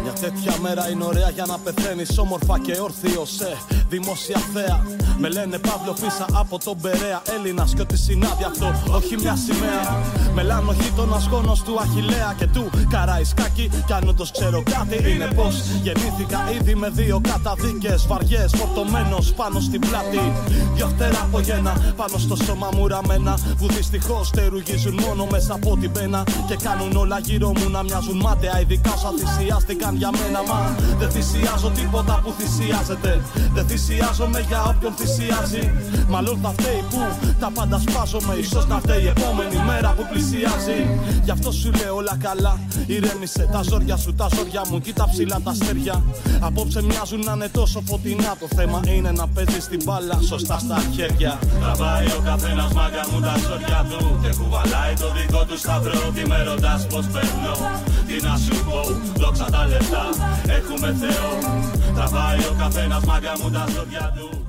Μια τέτοια μέρα είναι ωραία για να πεθαίνεις όμορφα και όρθιος σε δημόσια θέα. Με λένε Παύλο Φίσα από τον Περέα. Έλληνας και ό,τι συνάδει αυτό, όχι μια σημαία. Μελάνο γείτονα γόνο του Αχηλέα και του Καραϊσκάκη. Κι αν όντως ξέρω κάτι, είναι πως γεννήθηκα ήδη με δύο καταδίκες βαριές. Φορτωμένος πάνω στην πλάτη. Δυο φτερά από γένα πάνω στο σώμα μου ραμμένα. Που δυστυχώς στερουγίζουν μόνο μέσα από την πένα. Και κάνουν όλα γύρω μου να μοιάζουν μάταια. Ειδικά όσα θυσιάστηκαν για μένα. Μα δεν θυσιάζω τίποτα που θυσιάζεται. Δεν θυσιάζομαι για όποιον θυσιάζει. Μάλλον θα φταίει που τα πάντα σπάζομαι. σω να φταίει η επόμενη μέρα που πλησιάζει. Γι' αυτό σου λέω όλα καλά. Ηρέμησε τα ζόρια σου, τα ζόρια μου. Κοίτα ψηλά τα αστέρια. Απόψε μοιάζουν να είναι τόσο φωτεινά. Το θέμα είναι να παίζεις την μπάλα σωστά στα χέρια. Τραβάει ο καθένας μάγκα μου τα ζόρια του. Και κουβαλάει το δικό του σταυρό. Τι με ρωτάς πώς παίρνω. Τι να σου πω, δόξα τα λεφτά. Έχουμε Θεό. Τραβάει ο καθένας μάγκα μου τα ζόρια του.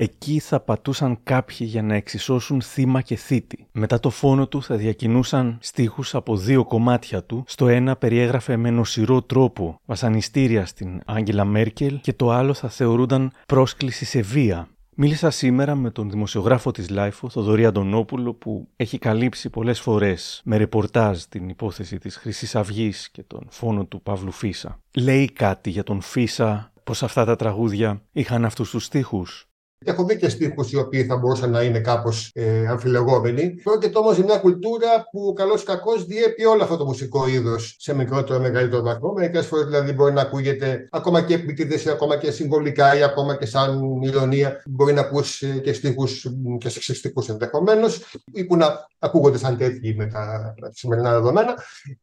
Εκεί θα πατούσαν κάποιοι για να εξισώσουν θύμα και θήτη. Μετά το φόνο του θα διακινούσαν στίχους από δύο κομμάτια του. Στο ένα περιέγραφε με νοσηρό τρόπο βασανιστήρια στην Άγγελα Μέρκελ και το άλλο θα θεωρούνταν πρόσκληση σε βία. Μίλησα σήμερα με τον δημοσιογράφο της LiFO, Θοδωρή Αντωνόπουλο, που έχει καλύψει πολλές φορές με ρεπορτάζ την υπόθεση της Χρυσής Αυγής και τον φόνο του Παύλου Φύσσα. Λέει κάτι για τον Φύσσα, πως αυτά τα τραγούδια είχαν αυτούς τους στίχους. Έχω δει και στίχους οι οποίοι θα μπορούσαν να είναι κάπως ε, αμφιλεγόμενοι. Πρόκειται όμως για μια κουλτούρα που καλώς ή κακώς διέπει όλο αυτό το μουσικό είδος σε μικρότερο ή μεγαλύτερο βαθμό. Μερικές φορές δηλαδή μπορεί να ακούγεται ακόμα και επίτηδες, ακόμα και συμβολικά ή ακόμα και σαν ειρωνεία. Μπορεί να ακούς ε, και στίχους και σεξιστικού ενδεχομένως ή που να ακούγονται σαν τέτοιοι με τα σημερινά δεδομένα.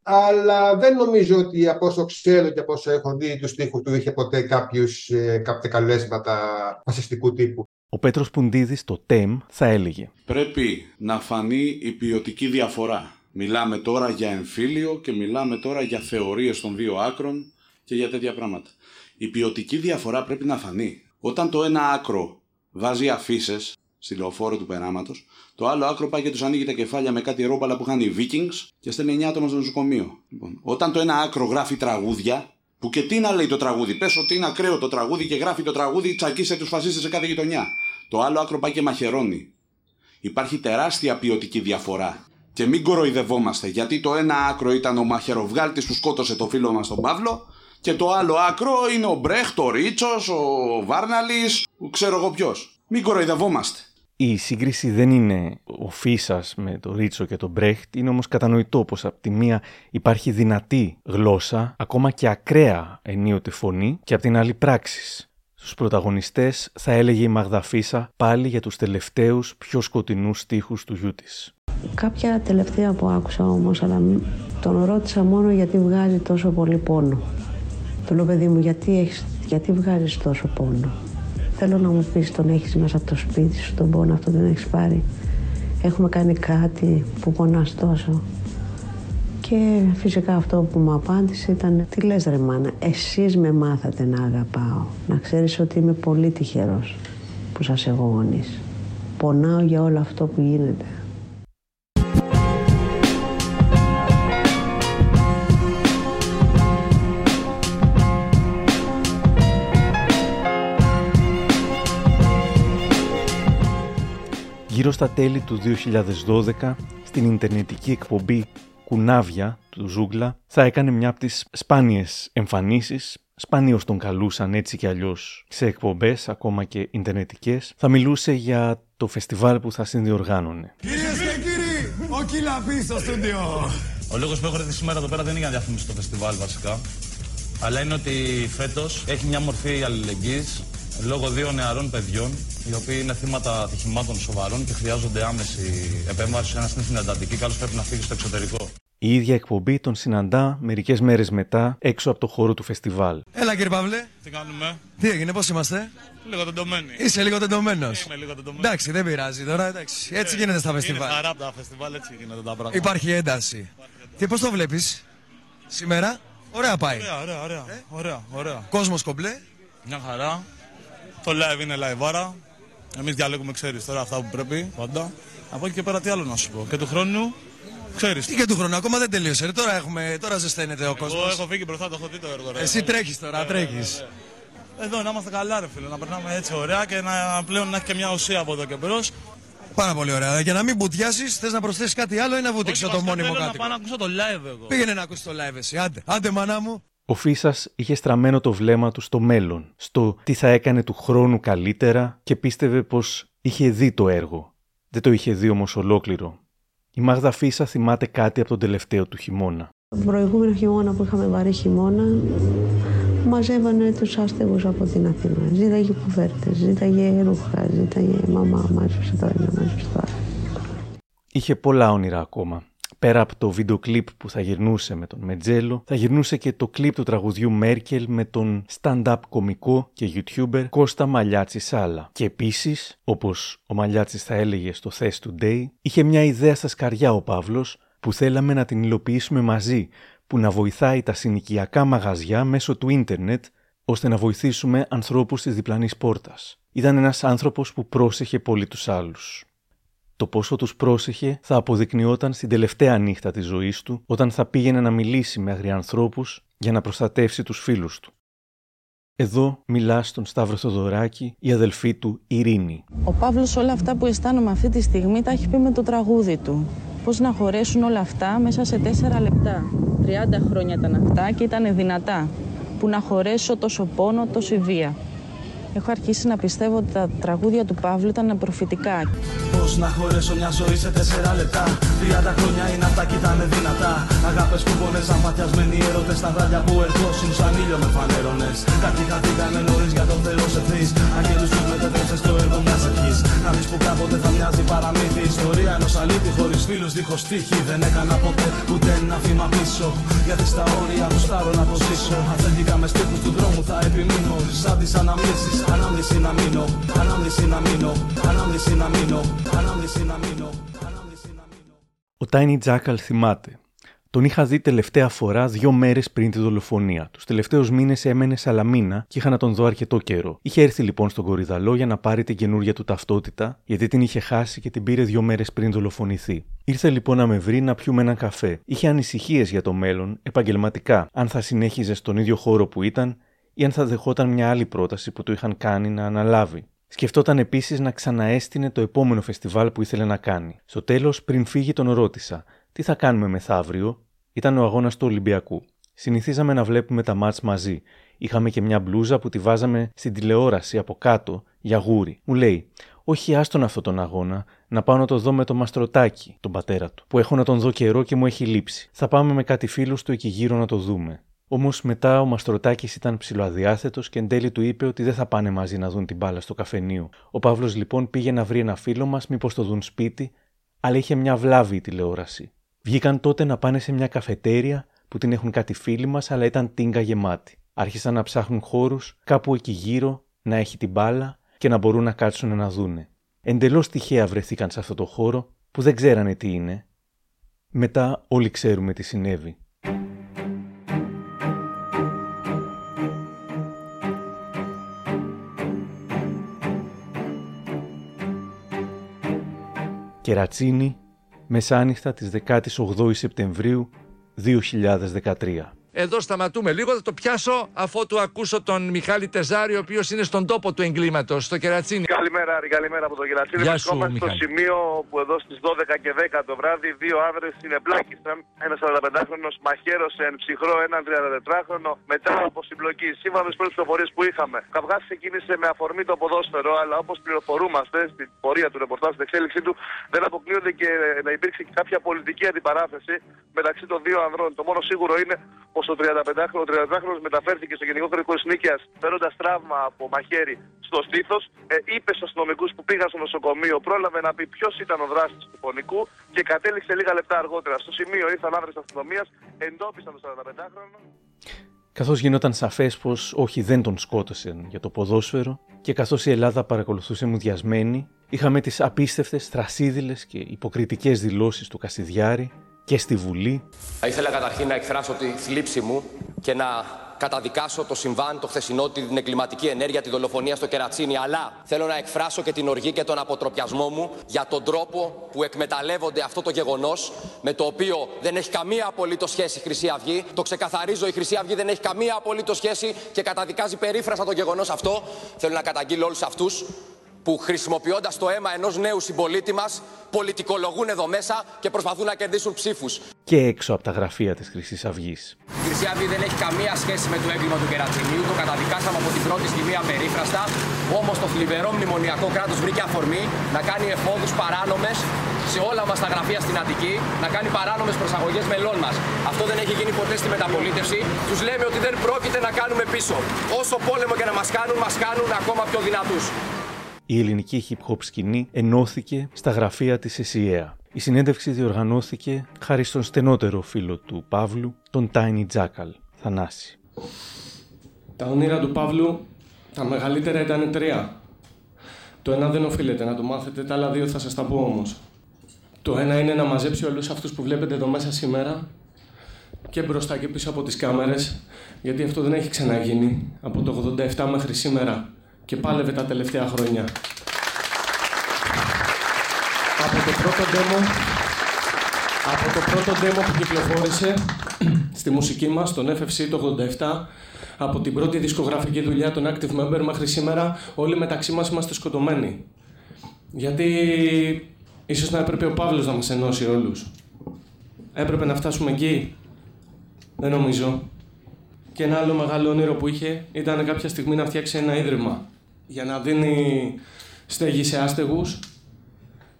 Αλλά δεν νομίζω ότι από όσο ξέρω και από όσο έχω δει τους στίχους του είχε ποτέ κάποιους, ε, κάποια καλέσματα φασιστικού τύπου. Ο Πέτρος Πουντίδης, το ΤΕΜ, θα έλεγε Πρέπει να φανεί η ποιοτική διαφορά. Μιλάμε τώρα για εμφύλιο και μιλάμε τώρα για θεωρίες των δύο άκρων και για τέτοια πράγματα. Η ποιοτική διαφορά πρέπει να φανεί. Όταν το ένα άκρο βάζει αφήσει στη λεωφόρο του περάματος, το άλλο άκρο πάει και τους ανοίγει τα κεφάλια με κάτι ρόπαλα που είχαν οι Vikings και στέλνει 9 άτομα στο νοσοκομείο. Λοιπόν, όταν το ένα άκρο γράφει τραγούδια, που και τι να λέει το τραγούδι, πες ότι είναι ακραίο το τραγούδι και γράφει το τραγούδι, τσακίσε τους φασίστες σε κάθε γειτονιά. Το άλλο άκρο πάει και μαχαιρώνει. Υπάρχει τεράστια ποιοτική διαφορά. Και μην κοροϊδευόμαστε, γιατί το ένα άκρο ήταν ο μαχαιροβγάλτης που σκότωσε το φίλο μας τον Παύλο, και το άλλο άκρο είναι ο Μπρέχτ, ο Ρίτσος, ο Βάρναλης, ξέρω εγώ ποιος. Μην κοροϊδευόμαστε. Η σύγκριση δεν είναι ο Φίσας με τον Ρίτσο και τον Μπρέχτ, είναι όμως κατανοητό πως από τη μία υπάρχει δυνατή γλώσσα, ακόμα και ακραία ενίοτε φωνή, και από την άλλη πράξη. Στους πρωταγωνιστές θα έλεγε η Μαγδαφίσα πάλι για τους τελευταίους πιο σκοτεινούς στίχους του γιού της. Κάποια τελευταία που άκουσα όμως, αλλά τον ρώτησα μόνο γιατί βγάζει τόσο πολύ πόνο. Του λέω παιδί μου γιατί, έχεις, γιατί βγάζεις τόσο πόνο; Θέλω να μου πεις τον έχεις μέσα από το σπίτι σου, τον πόνο αυτό δεν έχεις πάρει; Έχουμε κάνει κάτι που πονάς τόσο. Και φυσικά αυτό που μου απάντησε ήταν «Τι λες ρε μάνα, εσείς με μάθατε να αγαπάω. Να ξέρεις ότι είμαι πολύ τυχερός που σας έχω γονείς. Πονάω για όλο αυτό που γίνεται. Γύρω στα τέλη του 2012, στην Ιντερνετική εκπομπή Κουνάβια του Ζούγκλα, θα έκανε μια από τις σπάνιες εμφανίσεις σπανίως τον καλούσαν έτσι κι αλλιώς σε εκπομπές, ακόμα και ιντερνετικές, θα μιλούσε για το φεστιβάλ που θα συνδιοργάνωνε. Κυρίες και κύριοι, ο Κιλαπής στο στούντιο. Ο λόγος που έχω έρθει σήμερα εδώ πέρα δεν είναι για να διαφημίσω το φεστιβάλ βασικά, αλλά είναι ότι φέτος έχει μια μορφή αλληλεγγύης λόγω δύο νεαρών παιδιών, οι οποίοι είναι θύματα ατυχημάτων σοβαρών και χρειάζονται άμεση επέμβαση. Ένα είναι στην εντατική, καλό πρέπει να φύγει στο εξωτερικό. Η ίδια εκπομπή τον συναντά μερικές μέρες μετά έξω από το χώρο του φεστιβάλ. Έλα κύριε Παύλε. Τι κάνουμε; Τι έγινε, πώς είμαστε; Λίγο τεντωμένοι. Είσαι λίγο τεντωμένος. Είμαι λίγο τεντωμένος. Εντάξει, δεν πειράζει τώρα. Εντάξει. Έτσι Ε, γίνεται στα είναι φεστιβάλ. χαρά από τα φεστιβάλ, έτσι γίνονται τα πράγματα. Υπάρχει ένταση. Τι πώς το βλέπεις; Σήμερα. Ωραία πάει. Ωραία, ωραία, ωραία. ωραία, ωραία. Κόσμος κομπλέ. Μια χαρά. Το live είναι live άρα. Εμείς διαλέγουμε, ξέρεις τώρα αυτά που πρέπει πάντα. Από εκεί και πέρα τι άλλο να σου πω. Και του χρόνου, ξέρεις. Τι και του χρόνου, ακόμα δεν τελείωσε. ρε. Τώρα, έχουμε, τώρα ζεσταίνεται ο κόσμος. Εγώ έχω φύγει μπροστά, το έχω δει το έργο. ρε. Εσύ τρέχεις τώρα, Ε, τρέχεις. ε, ε. Εδώ να είμαστε καλά, ρε φίλε. Να περνάμε έτσι ωραία και να πλέον να έχει και μια ουσία από εδώ και μπρος. Πάρα πολύ ωραία. Για να μην μπουτιάσει, θες να προσθέσεις κάτι άλλο ή να βούτυξε το μόνιμο Θέλω να κάτι. πάω να ακούσω το live εγώ. Πήγαινε να ακούσεις το live εσύ. Άντε, άντε μανά μου. Ο Φίσας είχε στραμμένο το βλέμμα του στο μέλλον, στο τι θα έκανε του χρόνου καλύτερα και πίστευε πως είχε δει το έργο. Δεν το είχε δει όμως ολόκληρο. Η Μάγδα Φίσα θυμάται κάτι από τον τελευταίο του χειμώνα. Τον προηγούμενο χειμώνα που είχαμε βαρύ χειμώνα, μαζεύανε τους άστεγους από την Αθήνα. Ζήταγε κουβέρτες, ζήταγε ρούχα, ζήταγε μαμά, μάζεψε το ένα, μάζεψε το άλλο. Είχε πολλά όνειρα ακόμα. Πέρα από το βίντεο κλιπ που θα γυρνούσε με τον Μετζέλο, θα γυρνούσε και το κλιπ του τραγουδιού Μέρκελ με τον stand-up κομικό και YouTuber Κώστα Μαλιάτση Σάλα. Και επίσης, όπως ο Μαλιάτσης θα έλεγε στο Thess Today, είχε μια ιδέα στα σκαριά ο Παύλος που θέλαμε να την υλοποιήσουμε μαζί, που να βοηθάει τα συνοικιακά μαγαζιά μέσω του ίντερνετ ώστε να βοηθήσουμε ανθρώπους της διπλανής πόρτας. Ήταν ένας άνθρωπος που πρόσεχε πολύ τους άλλους. Το πόσο τους πρόσεχε θα αποδεικνυόταν στην τελευταία νύχτα της ζωής του, όταν θα πήγαινε να μιλήσει με αγριανθρώπους για να προστατεύσει τους φίλους του. Εδώ μιλά στον Σταύρο Θοδωράκη, η αδελφή του Ειρήνη. Ο Παύλος όλα αυτά που αισθάνομαι αυτή τη στιγμή τα έχει πει με το τραγούδι του. Πώς να χωρέσουν όλα αυτά μέσα σε τέσσερα λεπτά. 30 χρόνια ήταν αυτά και ήταν δυνατά. Που να χωρέσω τόσο πόνο, τόση βία. Έχω αρχίσει να πιστεύω ότι τα τραγούδια του Παύλου ήταν προφητικά. Πώς να χωρέσω μια ζωή σε τέσσερα λεπτά; 30 χρόνια είναι αυτά κι ήταν δυνατά. Αγάπες που πονέσαν ματιασμένοι έρωτες. Τα βράδια που ερχόσουν σαν ήλιο με φανέρονες. Κάποιοι χαθήκανε νωρίς για το Θεό σε ευθύ. Αγγέλους που μετέτρεψε στο έργο μιας ευχής. Να δεις που κάποτε θα μοιάζει παραμύθι. Ιστορία ενός αλήτη χωρίς φίλους δίχως τύχη. Δεν έκανα ποτέ ούτε ένα βήμα πίσω. Γιατί στα όρια μου στάρω να το ζήσω. Αθέντηκα με στίχους του δρόμου θα επιμείνω. Σαν τι αναμνήσει, ανάμνηση να μείνω. Ανάμνηση να μείνω. Ανάμνηση να μείνω. Ανάμνηση να μείνω. Ο Τάινι Τζάκαλ θυμάται. Τον είχα δει τελευταία φορά δύο μέρες πριν τη δολοφονία. Του τελευταίους μήνες έμενε Σαλαμίνα και είχα να τον δω αρκετό καιρό. Είχε έρθει λοιπόν στον Κορυδαλό για να πάρει την καινούρια του ταυτότητα, γιατί την είχε χάσει και την πήρε δύο μέρες πριν δολοφονηθεί. Ήρθε λοιπόν να με βρει να πιούμε έναν καφέ. Είχε ανησυχίες για το μέλλον, επαγγελματικά, αν θα συνέχιζε στον ίδιο χώρο που ήταν ή αν θα δεχόταν μια άλλη πρόταση που του είχαν κάνει να αναλάβει. Σκεφτόταν επίσης να ξαναέστεινε το επόμενο φεστιβάλ που ήθελε να κάνει. Στο τέλος, πριν φύγει, τον ρώτησα: Τι θα κάνουμε μεθαύριο, ήταν ο αγώνας του Ολυμπιακού. Συνηθίζαμε να βλέπουμε τα μάτς μαζί. Είχαμε και μια μπλούζα που τη βάζαμε στην τηλεόραση από κάτω για γούρι. Μου λέει: Όχι, άστον αυτόν τον αγώνα, να πάω να το δω με το μαστροτάκι, τον πατέρα του, που έχω να τον δω καιρό και μου έχει λείψει. Θα πάμε με κάτι φίλους του εκεί γύρω να το δούμε. Όμως μετά ο Μαστροτάκης ήταν ψιλοαδιάθετο και εν τέλει του είπε ότι δεν θα πάνε μαζί να δουν την μπάλα στο καφενείο. Ο Παύλος λοιπόν πήγε να βρει ένα φίλο μας, μήπως το δουν σπίτι, αλλά είχε μια βλάβη η τηλεόραση. Βγήκαν τότε να πάνε σε μια καφετέρια που την έχουν κάτι φίλοι μας, αλλά ήταν τίνκα γεμάτη. Άρχισαν να ψάχνουν χώρους κάπου εκεί γύρω να έχει την μπάλα και να μπορούν να κάτσουν να δούνε. Εντελώς τυχαία βρεθήκαν σε αυτό το χώρο που δεν ξέρανε τι είναι. Μετά όλοι ξέρουμε τι συνέβη. Κερατσίνη, μεσάνυχτα της 18 Σεπτεμβρίου 2013. Εδώ σταματούμε λίγο, θα το πιάσω αφού του ακούσω τον Μιχάλη Τεζάρη, ο οποίος είναι στον τόπο του εγκλήματος, στο Κερατσίνη. Καλημέρα Καλημέρα, Άρη, καλημέρα από το Γελατσίνη. Γεια σου, Βρισκόμαστε στο Μιχάλη. σημείο που εδώ στις 12 και 10 το βράδυ δύο άνδρες συνεπλάκησαν. Ένας 45χρονο μαχαίρωσε εν ψυχρό έναν 34χρονο μετά από συμπλοκή. Σύμφωνα με τις πρώτες πληροφορίες που είχαμε. Ο καυγάς ξεκίνησε με αφορμή το ποδόσφαιρο, αλλά όπως πληροφορούμαστε στην πορεία του ρεπορτάζ, στην εξέλιξή του, δεν αποκλείονται και να υπήρξε και κάποια πολιτική αντιπαράθεση μεταξύ των δύο ανδρών. Το μόνο σίγουρο είναι πως ο 35χρονο 35χρονος μεταφέρθηκε στο Γενικό Χρονικό Νίκαια παίρνοντα τραύμα από μαχαίρι στο στήθος. Ε, είπε στους αστυνομικούς που πήγαν στο νοσοκομείο, πρόλαβε να πει ποιος ήταν ο δράστης του πονικού και κατέληξε λίγα λεπτά αργότερα. Στο σημείο ήρθαν άνδρες αστυνομίας, εντόπισαν τον 45χρονο. Καθώς γινόταν σαφές πως όχι δεν τον σκότωσαν για το ποδόσφαιρο και καθώς η Ελλάδα παρακολουθούσε μουδιασμένη, είχαμε τις απίστευτες, θρασίδηλες και υποκριτικές δηλώσεις του Κασιδιάρη και στη Βουλή Θα ήθελα καταρχήν να εκφράσω τη θλίψη μου και να καταδικάσω το συμβάν, το χθεσινό, την εγκληματική ενέργεια, τη δολοφονία στο Κερατσίνι. Αλλά θέλω να εκφράσω και την οργή και τον αποτροπιασμό μου για τον τρόπο που εκμεταλλεύονται αυτό το γεγονός, με το οποίο δεν έχει καμία απολύτως σχέση η Χρυσή Αυγή. Το ξεκαθαρίζω, η Χρυσή Αυγή δεν έχει καμία απολύτως σχέση και καταδικάζει περίφρασα το γεγονός αυτό. Θέλω να καταγγείλω όλους αυτούς που χρησιμοποιώντας το αίμα ενός νέου συμπολίτη μας, πολιτικολογούν εδώ μέσα και προσπαθούν να κερδίσουν ψήφους. και έξω από τα γραφεία της Χρυσής Αυγής. Η Χρυσή Αυγή δεν έχει καμία σχέση με το έγκλημα του Κερατσινίου. Το καταδικάσαμε από την πρώτη στιγμή απερίφραστα. Όμως το θλιβερό μνημονιακό κράτος βρήκε αφορμή να κάνει εφόδους παράνομες σε όλα μας τα γραφεία στην Αττική, να κάνει παράνομες προσαγωγές μελών μας. Αυτό δεν έχει γίνει ποτέ στη μεταπολίτευση. Τους λέμε ότι δεν πρόκειται να κάνουμε πίσω. Όσο πόλεμο και να μας κάνουν, μας κάνουν ακόμα πιο δυνατούς. Η ελληνική hip hop σκηνή ενώθηκε στα γραφεία της ΕΣΥΑ. Η συνέντευξη διοργανώθηκε χάρη στον στενότερο φίλο του Παύλου, τον Tiny Jackal, Θανάση. Τα όνειρα του Παύλου, τα μεγαλύτερα ήταν τρία. Το ένα δεν οφείλεται να το μάθετε, τα άλλα δύο θα σας τα πω όμως. Το ένα είναι να μαζέψει όλους αυτούς που βλέπετε εδώ μέσα σήμερα και μπροστά και πίσω από τις κάμερες, γιατί αυτό δεν έχει ξαναγίνει από το 87 μέχρι σήμερα και πάλευε τα τελευταία χρόνια. Από το πρώτο demo, από το πρώτο demo που κυκλοφόρησε στη μουσική μας, τον FFC το 87, από την πρώτη δισκογραφική δουλειά των Active Member μέχρι σήμερα, όλοι μεταξύ μας είμαστε σκοτωμένοι. Γιατί ίσως να έπρεπε ο Παύλος να μας ενώσει όλους. Έπρεπε να φτάσουμε εκεί. Δεν νομίζω. Και ένα άλλο μεγάλο όνειρο που είχε ήταν κάποια στιγμή να φτιάξει ένα ίδρυμα για να δίνει στέγη σε άστεγους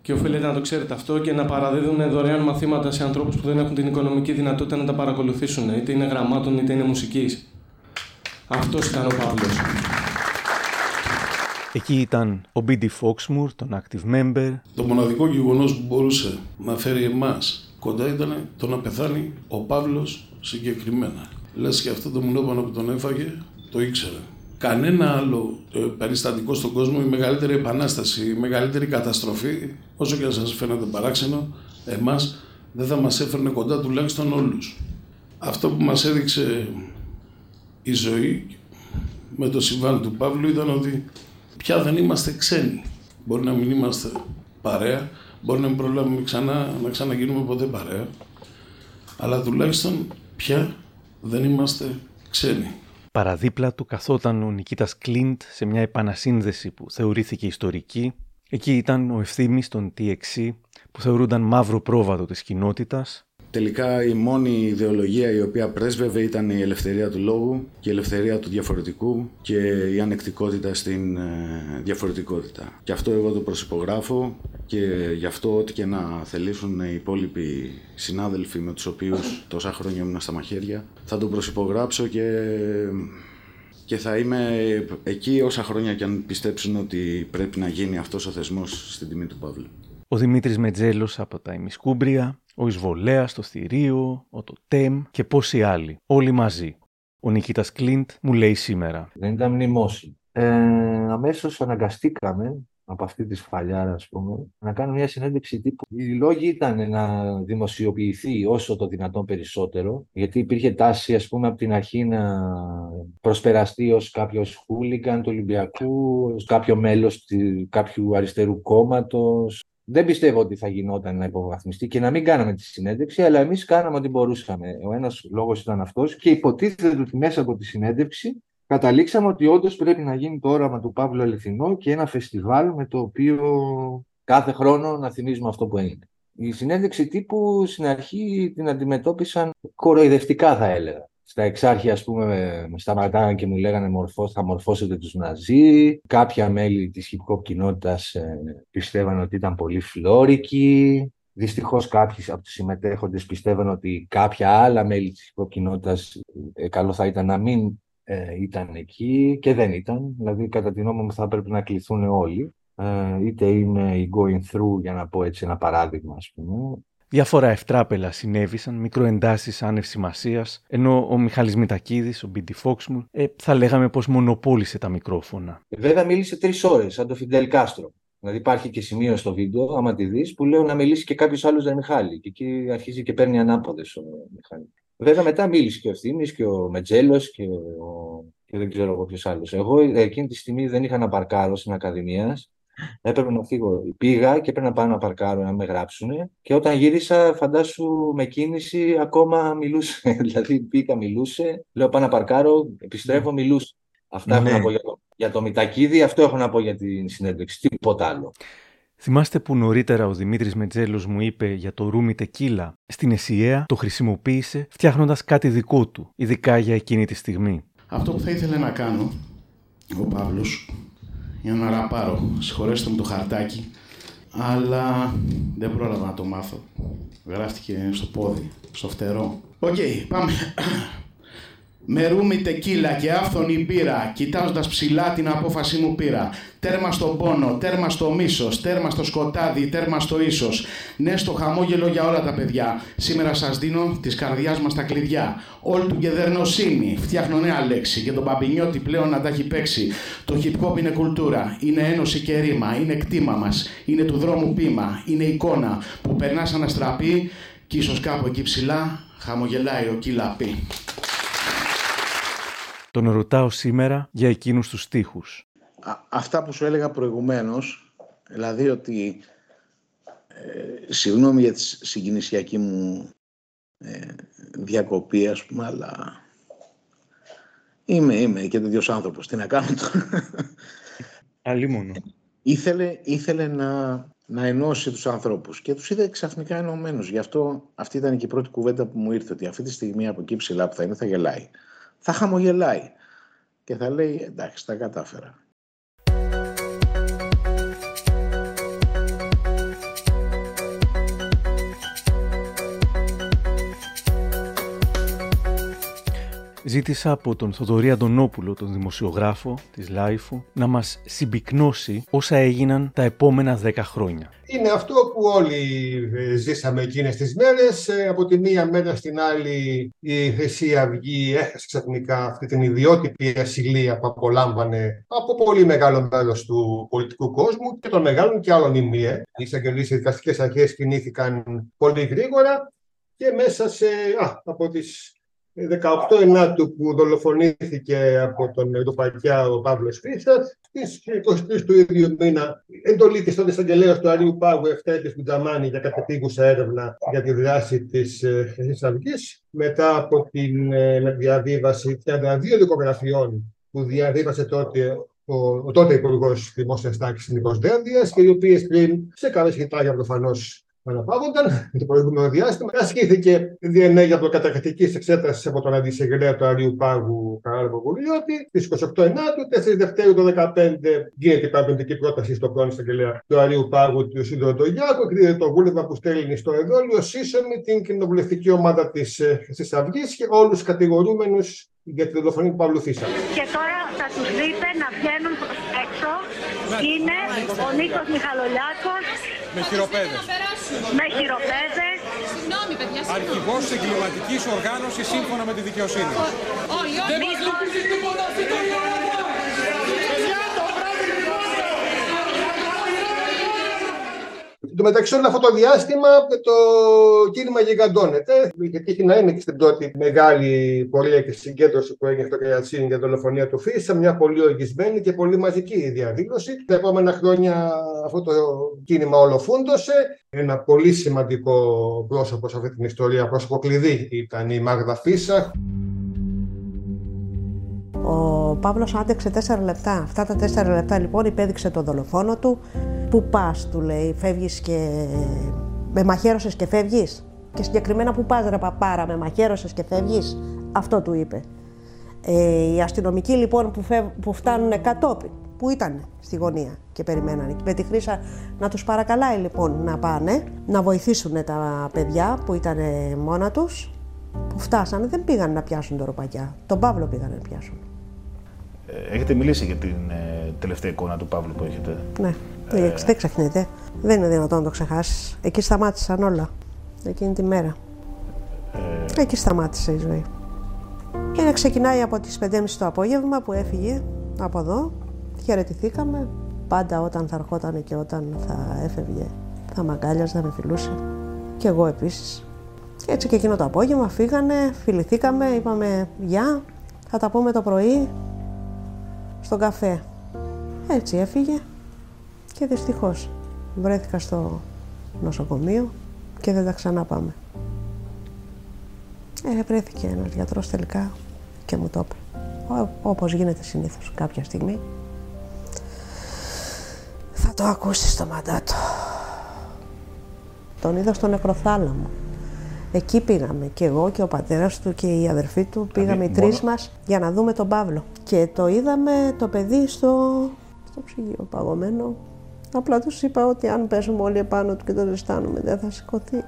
και οφείλετε να το ξέρετε αυτό και να παραδίδουν δωρεάν μαθήματα σε ανθρώπους που δεν έχουν την οικονομική δυνατότητα να τα παρακολουθήσουν, είτε είναι γραμμάτων είτε είναι μουσικής. Αυτός ήταν ο Παύλος. Εκεί ήταν ο BD Foxmoor, τον active member, Το μοναδικό γεγονός που μπορούσε να φέρει εμάς κοντά ήταν το να πεθάνει ο Παύλος συγκεκριμένα. Λες και αυτό το μουνόπανο που τον έφαγε το ήξερε. Κανένα άλλο ε, περιστατικό στον κόσμο, η μεγαλύτερη επανάσταση, η μεγαλύτερη καταστροφή, όσο και να σας φαίνεται παράξενο, εμάς δεν θα μας έφερνε κοντά τουλάχιστον όλους. Αυτό που μας έδειξε η ζωή με το συμβάν του Παύλου ήταν ότι πια δεν είμαστε ξένοι. Μπορεί να μην είμαστε παρέα, μπορεί να μην προλάβουμε ξανά να ξαναγίνουμε ποτέ παρέα, αλλά τουλάχιστον πια δεν είμαστε ξένοι. Παραδίπλα του καθόταν ο Νικήτας Κλίντ σε μια επανασύνδεση που θεωρήθηκε ιστορική. Εκεί ήταν ο ευθύμης των TXC που θεωρούνταν μαύρο πρόβατο της κοινότητας. Τελικά η μόνη ιδεολογία η οποία πρέσβευε ήταν η ελευθερία του λόγου και η ελευθερία του διαφορετικού και η ανεκτικότητα στην ε, διαφορετικότητα. Και αυτό εγώ το προσυπογράφω και γι' αυτό ό,τι και να θελήσουν οι υπόλοιποι συνάδελφοι με τους οποίους τόσα χρόνια ήμουν στα μαχαίρια θα το προσυπογράψω και, και θα είμαι εκεί όσα χρόνια και αν πιστέψουν ότι πρέπει να γίνει αυτός ο θεσμός στην τιμή του Παύλου. Ο Δημήτρης Μετζέλος από τα Ημισκούμπρια, ο Ισβολέας στο Θηρίο, ο Τοτέμ και πόσοι άλλοι, όλοι μαζί. Ο Νικήτας Κλίντ μου λέει σήμερα. Δεν ήταν μνημόσυνο. Ε, αμέσως αναγκαστήκαμε από αυτή τη σφαλιάρα, ας πούμε, να κάνουμε μια συνέντευξη τύπου. Οι λόγοι ήταν να δημοσιοποιηθεί όσο το δυνατόν περισσότερο, γιατί υπήρχε τάση, ας πούμε, από την αρχή να προσπεραστεί ως κάποιος χούλιγκαν του Ολυμπιακού, ως κάποιο μέλος τη- κάποιου αριστερού κόμματος. Δεν πιστεύω ότι θα γινόταν να υποβαθμιστεί και να μην κάναμε τη συνέντευξη, αλλά εμείς κάναμε ό,τι μπορούσαμε. Ο ένας λόγος ήταν αυτός και υποτίθεται ότι μέσα από τη συνέντευξη καταλήξαμε ότι όντως πρέπει να γίνει το όραμα του Παύλου Αληθινό και ένα φεστιβάλ με το οποίο κάθε χρόνο να θυμίζουμε αυτό που έγινε. Η συνέντευξη τύπου στην αρχή την αντιμετώπισαν κοροϊδευτικά θα έλεγα. Στα εξάρχεια, ας πούμε, με σταματάγαν και μου λέγανε μορφώ, θα μορφώσετε τους Ναζί. Κάποια μέλη της hip hop κοινότητας ε, πιστεύαν ότι ήταν πολύ φλόρικοι. Δυστυχώς κάποιοι από τους συμμετέχοντες πιστεύαν ότι κάποια άλλα μέλη της hip hop κοινότητας ε, καλό θα ήταν να μην ε, ήταν εκεί και δεν ήταν. Δηλαδή, κατά την νόμο μου, θα έπρεπε να κληθούν όλοι. Ε, είτε είναι η going through, για να πω έτσι ένα παράδειγμα, ας πούμε. Διάφορα ευτράπελα συνέβησαν, μικροεντάσεις άνευ σημασίας, ενώ ο Μιχάλης Μητακίδης, ο Μπίντι Φόξμουλ, ε, θα λέγαμε πως μονοπόλησε τα μικρόφωνα. Βέβαια, μίλησε τρεις ώρες, σαν το Φιντελ Κάστρο. Δηλαδή, υπάρχει και σημείο στο βίντεο, άμα τη δεις, που λέω να μιλήσει και κάποιος άλλος δεν Μιχάλη. Και εκεί αρχίζει και παίρνει ανάποδες ο Μιχάλη. Βέβαια, μετά μίλησε και ο Ευθύνη και ο Μετζέλος και, ο... και δεν ξέρω εγώ ποιος άλλος. Εγώ εκείνη τη στιγμή δεν είχα να παρκάρω στην Ακαδημίας Έπρεπε να φύγω. Πήγα και έπρεπε να πάω να παρκάρω να με γράψουν. Και όταν γύρισα, φαντάσου με κίνηση ακόμα μιλούσε. *laughs* δηλαδή πήγα, μιλούσε. Λέω πάω να παρκάρω, επιστρέφω, μιλούσε. Αυτά ναι. έχω να πω για το, για το Μητακίδη, αυτό έχω να πω για την συνέντευξη. Τίποτα άλλο. Θυμάστε που νωρίτερα ο Δημήτρης Μετζέλος μου είπε για το ρούμι τεκίλα; Στην Εσιαία το χρησιμοποίησε φτιάχνοντας κάτι δικό του, ειδικά για εκείνη τη στιγμή. Αυτό που θα ήθελε να κάνω ο Παύλος για να ραπάρω. Συγχωρέστε μου το χαρτάκι, αλλά δεν πρόλαβα να το μάθω. Γράφτηκε στο πόδι, στο φτερό. Οκ, πάμε. Με ρούμι τεκίλα και άφθονη πύρα, κοιτάζοντας ψηλά την απόφαση μου πήρα. Τέρμα στον πόνο, τέρμα στο μίσος, τέρμα στο σκοτάδι, τέρμα στο ίσω. Ναι, στο χαμόγελο για όλα τα παιδιά. Σήμερα σας δίνω της καρδιάς μας τα κλειδιά. Όλη του γεδερνοσύνη, φτιάχνω νέα λέξη. Για τον Μπαμπινιώτη πλέον να τα έχει παίξει. Το hip hop είναι κουλτούρα, είναι ένωση και ρήμα, είναι κτήμα μας, είναι του δρόμου πείμα, είναι εικόνα που περνάς σαν αστραπή και ίσως κάπου εκεί ψηλά χαμογελάει ο Κιλαπή. Τον ρωτάω σήμερα για εκείνους τους στίχους. αυτά που σου έλεγα προηγουμένως, δηλαδή ότι ε, συγγνώμη για τη συγκινησιακή μου ε, διακοπή, ας πούμε, αλλά είμαι, είμαι και τέτοιος άνθρωπος. Τι να κάνω τώρα; Αλλήμωνο. Ήθελε, ήθελε να, να ενώσει τους ανθρώπους και τους είδε ξαφνικά ενωμένους. Γι' αυτό αυτή ήταν και η πρώτη κουβέντα που μου ήρθε, ότι αυτή τη στιγμή από εκεί ψηλά που θα είναι θα γελάει θα χαμογελάει και θα λέει εντάξει τα κατάφερα. Ζήτησα από τον Θοδωρή Αντωνόπουλο, τον δημοσιογράφο της Λάιφου, να μας συμπυκνώσει όσα έγιναν τα επόμενα δέκα χρόνια. Είναι αυτό που όλοι ε, ζήσαμε εκείνες τις μέρες. Ε, από τη μία μέρα στην άλλη η Χρυσή Αυγή έχασε ξαφνικά αυτή την ιδιότυπη ασυλία που απολάμβανε από πολύ μεγάλο μέρος του πολιτικού κόσμου και των μεγάλων και άλλων ημίε. Οι εισαγγελίες οι δικαστικές αρχές κινήθηκαν πολύ γρήγορα και μέσα σε, α, από τις 18 Ενάτου που δολοφονήθηκε από τον Ευρωπαϊκά ο Παύλος Φίσα, στις 23 του ίδιου μήνα εντολή τη τότε εισαγγελέας του Αρίου Πάγου Ευθέτη Κουτζαμάνη για κατεπίγουσα έρευνα για τη δράση της Χρυσή Αυγή. Μετά από την ε, διαβίβαση 32 δικογραφιών που διαβίβασε τότε ο, ο τότε Υπουργός Δημόσιας Τάξης Νικό Δένδιας και οι οποίες πριν σε κάποια σχετάγια προφανώς αναπαύονταν το προηγούμενο διάστημα. Ασκήθηκε DNA για προκαταρκτικής εξέτασης από τον αντισεγγελέα του Αρίου Πάγου Καράλαβο Βουλιώτη. Στις 28 Ενάτου, 4 Δευτέρου του 2015, γίνεται η παραπληκτική πρόταση στον πρώην εισαγγελέα του Αρίου Πάγου του Σίδωρο Τογιάκου. Εκδίδεται το βούλευμα που στέλνει στο εδόλιο σύσσωμη την κοινοβουλευτική ομάδα της Χρυσή Αυγής και όλους τους κατηγορούμενους για τη δολοφονία του Παύλου Φίσα. Και τώρα θα τους δείτε να βγαίνουν έξω. Είναι ο Νίκος Μιχαλολιάκος. Με χειροπέδες. Με χειροπέδες. Συγγνώμη, παιδιά. Αρχηγός της εγκληματικής οργάνωσης σύμφωνα με τη δικαιοσύνη. Όλοι, Δεν μας τίποτα αυτή το Εν τω μεταξύ, όλο αυτό το διάστημα το κίνημα γιγαντώνεται. Είχε τύχει να είναι και στην πρώτη μεγάλη πορεία και συγκέντρωση που έγινε στο Κρεατσίνη για δολοφονία του Φίσα. Μια πολύ οργισμένη και πολύ μαζική διαδήλωση. Τα επόμενα χρόνια αυτό το κίνημα ολοφούντωσε. Ένα πολύ σημαντικό πρόσωπο σε αυτή την ιστορία, πρόσωπο κλειδί, ήταν η Μάγδα Φίσα. Ο Παύλος άντεξε τέσσερα λεπτά. Αυτά τα τέσσερα λεπτά λοιπόν υπέδειξε το δολοφόνο του. Πού πας, του λέει, φεύγεις και... Με μαχαίρωσες και φεύγεις; Και συγκεκριμένα που πας ρε παπάρα, με μαχαίρωσες και φεύγεις; Αυτό του είπε. Ε, οι αστυνομικοί λοιπόν που, φεύ, που φτάνουν κατόπιν, που ήταν στη γωνία και περιμένανε. Και με τη Χρύσα να τους παρακαλάει λοιπόν να πάνε, να βοηθήσουν τα παιδιά που ήταν μόνα τους, που φτάσανε, δεν πήγαν να πιάσουν το ροπακιά. Τον Παύλο πήγαν να πιάσουν. Ε, έχετε μιλήσει για την ε, τελευταία εικόνα του Παύλου που έχετε. Ναι, ε... δεν ξεχνιέται. Δεν είναι δυνατόν να το ξεχάσεις. Εκεί σταμάτησαν όλα. Εκείνη τη μέρα. Ε... Εκεί σταμάτησε η ζωή. Και ξεκινάει από τις 5.30 το απόγευμα που έφυγε από εδώ. Χαιρετηθήκαμε. Πάντα όταν θα ερχόταν και όταν θα έφευγε θα μ' αγκάλιαζε, θα με φιλούσε. Και εγώ επίσης. Και έτσι και εκείνο το απόγευμα φύγανε, φιληθήκαμε, είπαμε γεια, θα τα πούμε το πρωί στον καφέ. Έτσι έφυγε και δυστυχώς βρέθηκα στο νοσοκομείο και δεν τα ξανά πάμε. Ε, βρέθηκε ένας γιατρός τελικά και μου το είπε. Όπως γίνεται συνήθως κάποια στιγμή. Θα το ακούσεις στο μαντάτο. Τον είδα στο νεκροθάλαμο. Εκεί πήγαμε και εγώ και ο πατέρας του και η αδερφή του πήγαμε οι τρεις μας για να δούμε τον Παύλο. Και το είδαμε το παιδί στο, στο ψυγείο παγωμένο. Απλά τους είπα ότι αν πέσουμε όλοι επάνω του και το ζεστάνουμε δεν θα σηκωθεί.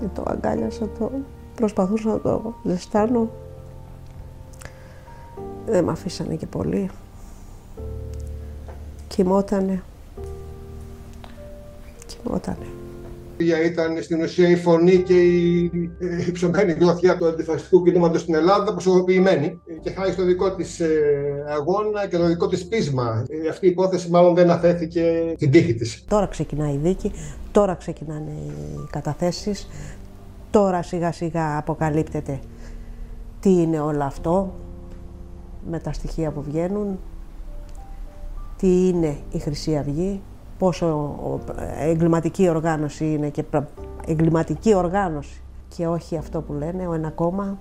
Και το αγκάλιασα, το προσπαθούσα να το ζεστάνω. Δεν με αφήσανε και πολύ. Κοιμότανε. Κοιμότανε. Ήταν στην ουσία η φωνή και η υψωμένη γροθιά του αντιφασιστικού κινήματος στην Ελλάδα προσωποποιημένη και χάρη στο δικό της ε, αγώνα και το δικό της πείσμα. Ε, αυτή η υπόθεση μάλλον δεν αφέθηκε την τύχη της. Τώρα ξεκινάει η δίκη, τώρα ξεκινάνε οι καταθέσεις, τώρα σιγά σιγά αποκαλύπτεται τι είναι όλο αυτό με τα στοιχεία που βγαίνουν, τι είναι η Χρυσή Αυγή, πόσο εγκληματική οργάνωση είναι και εγκληματική οργάνωση και όχι αυτό που λένε, ο ένα κόμμα.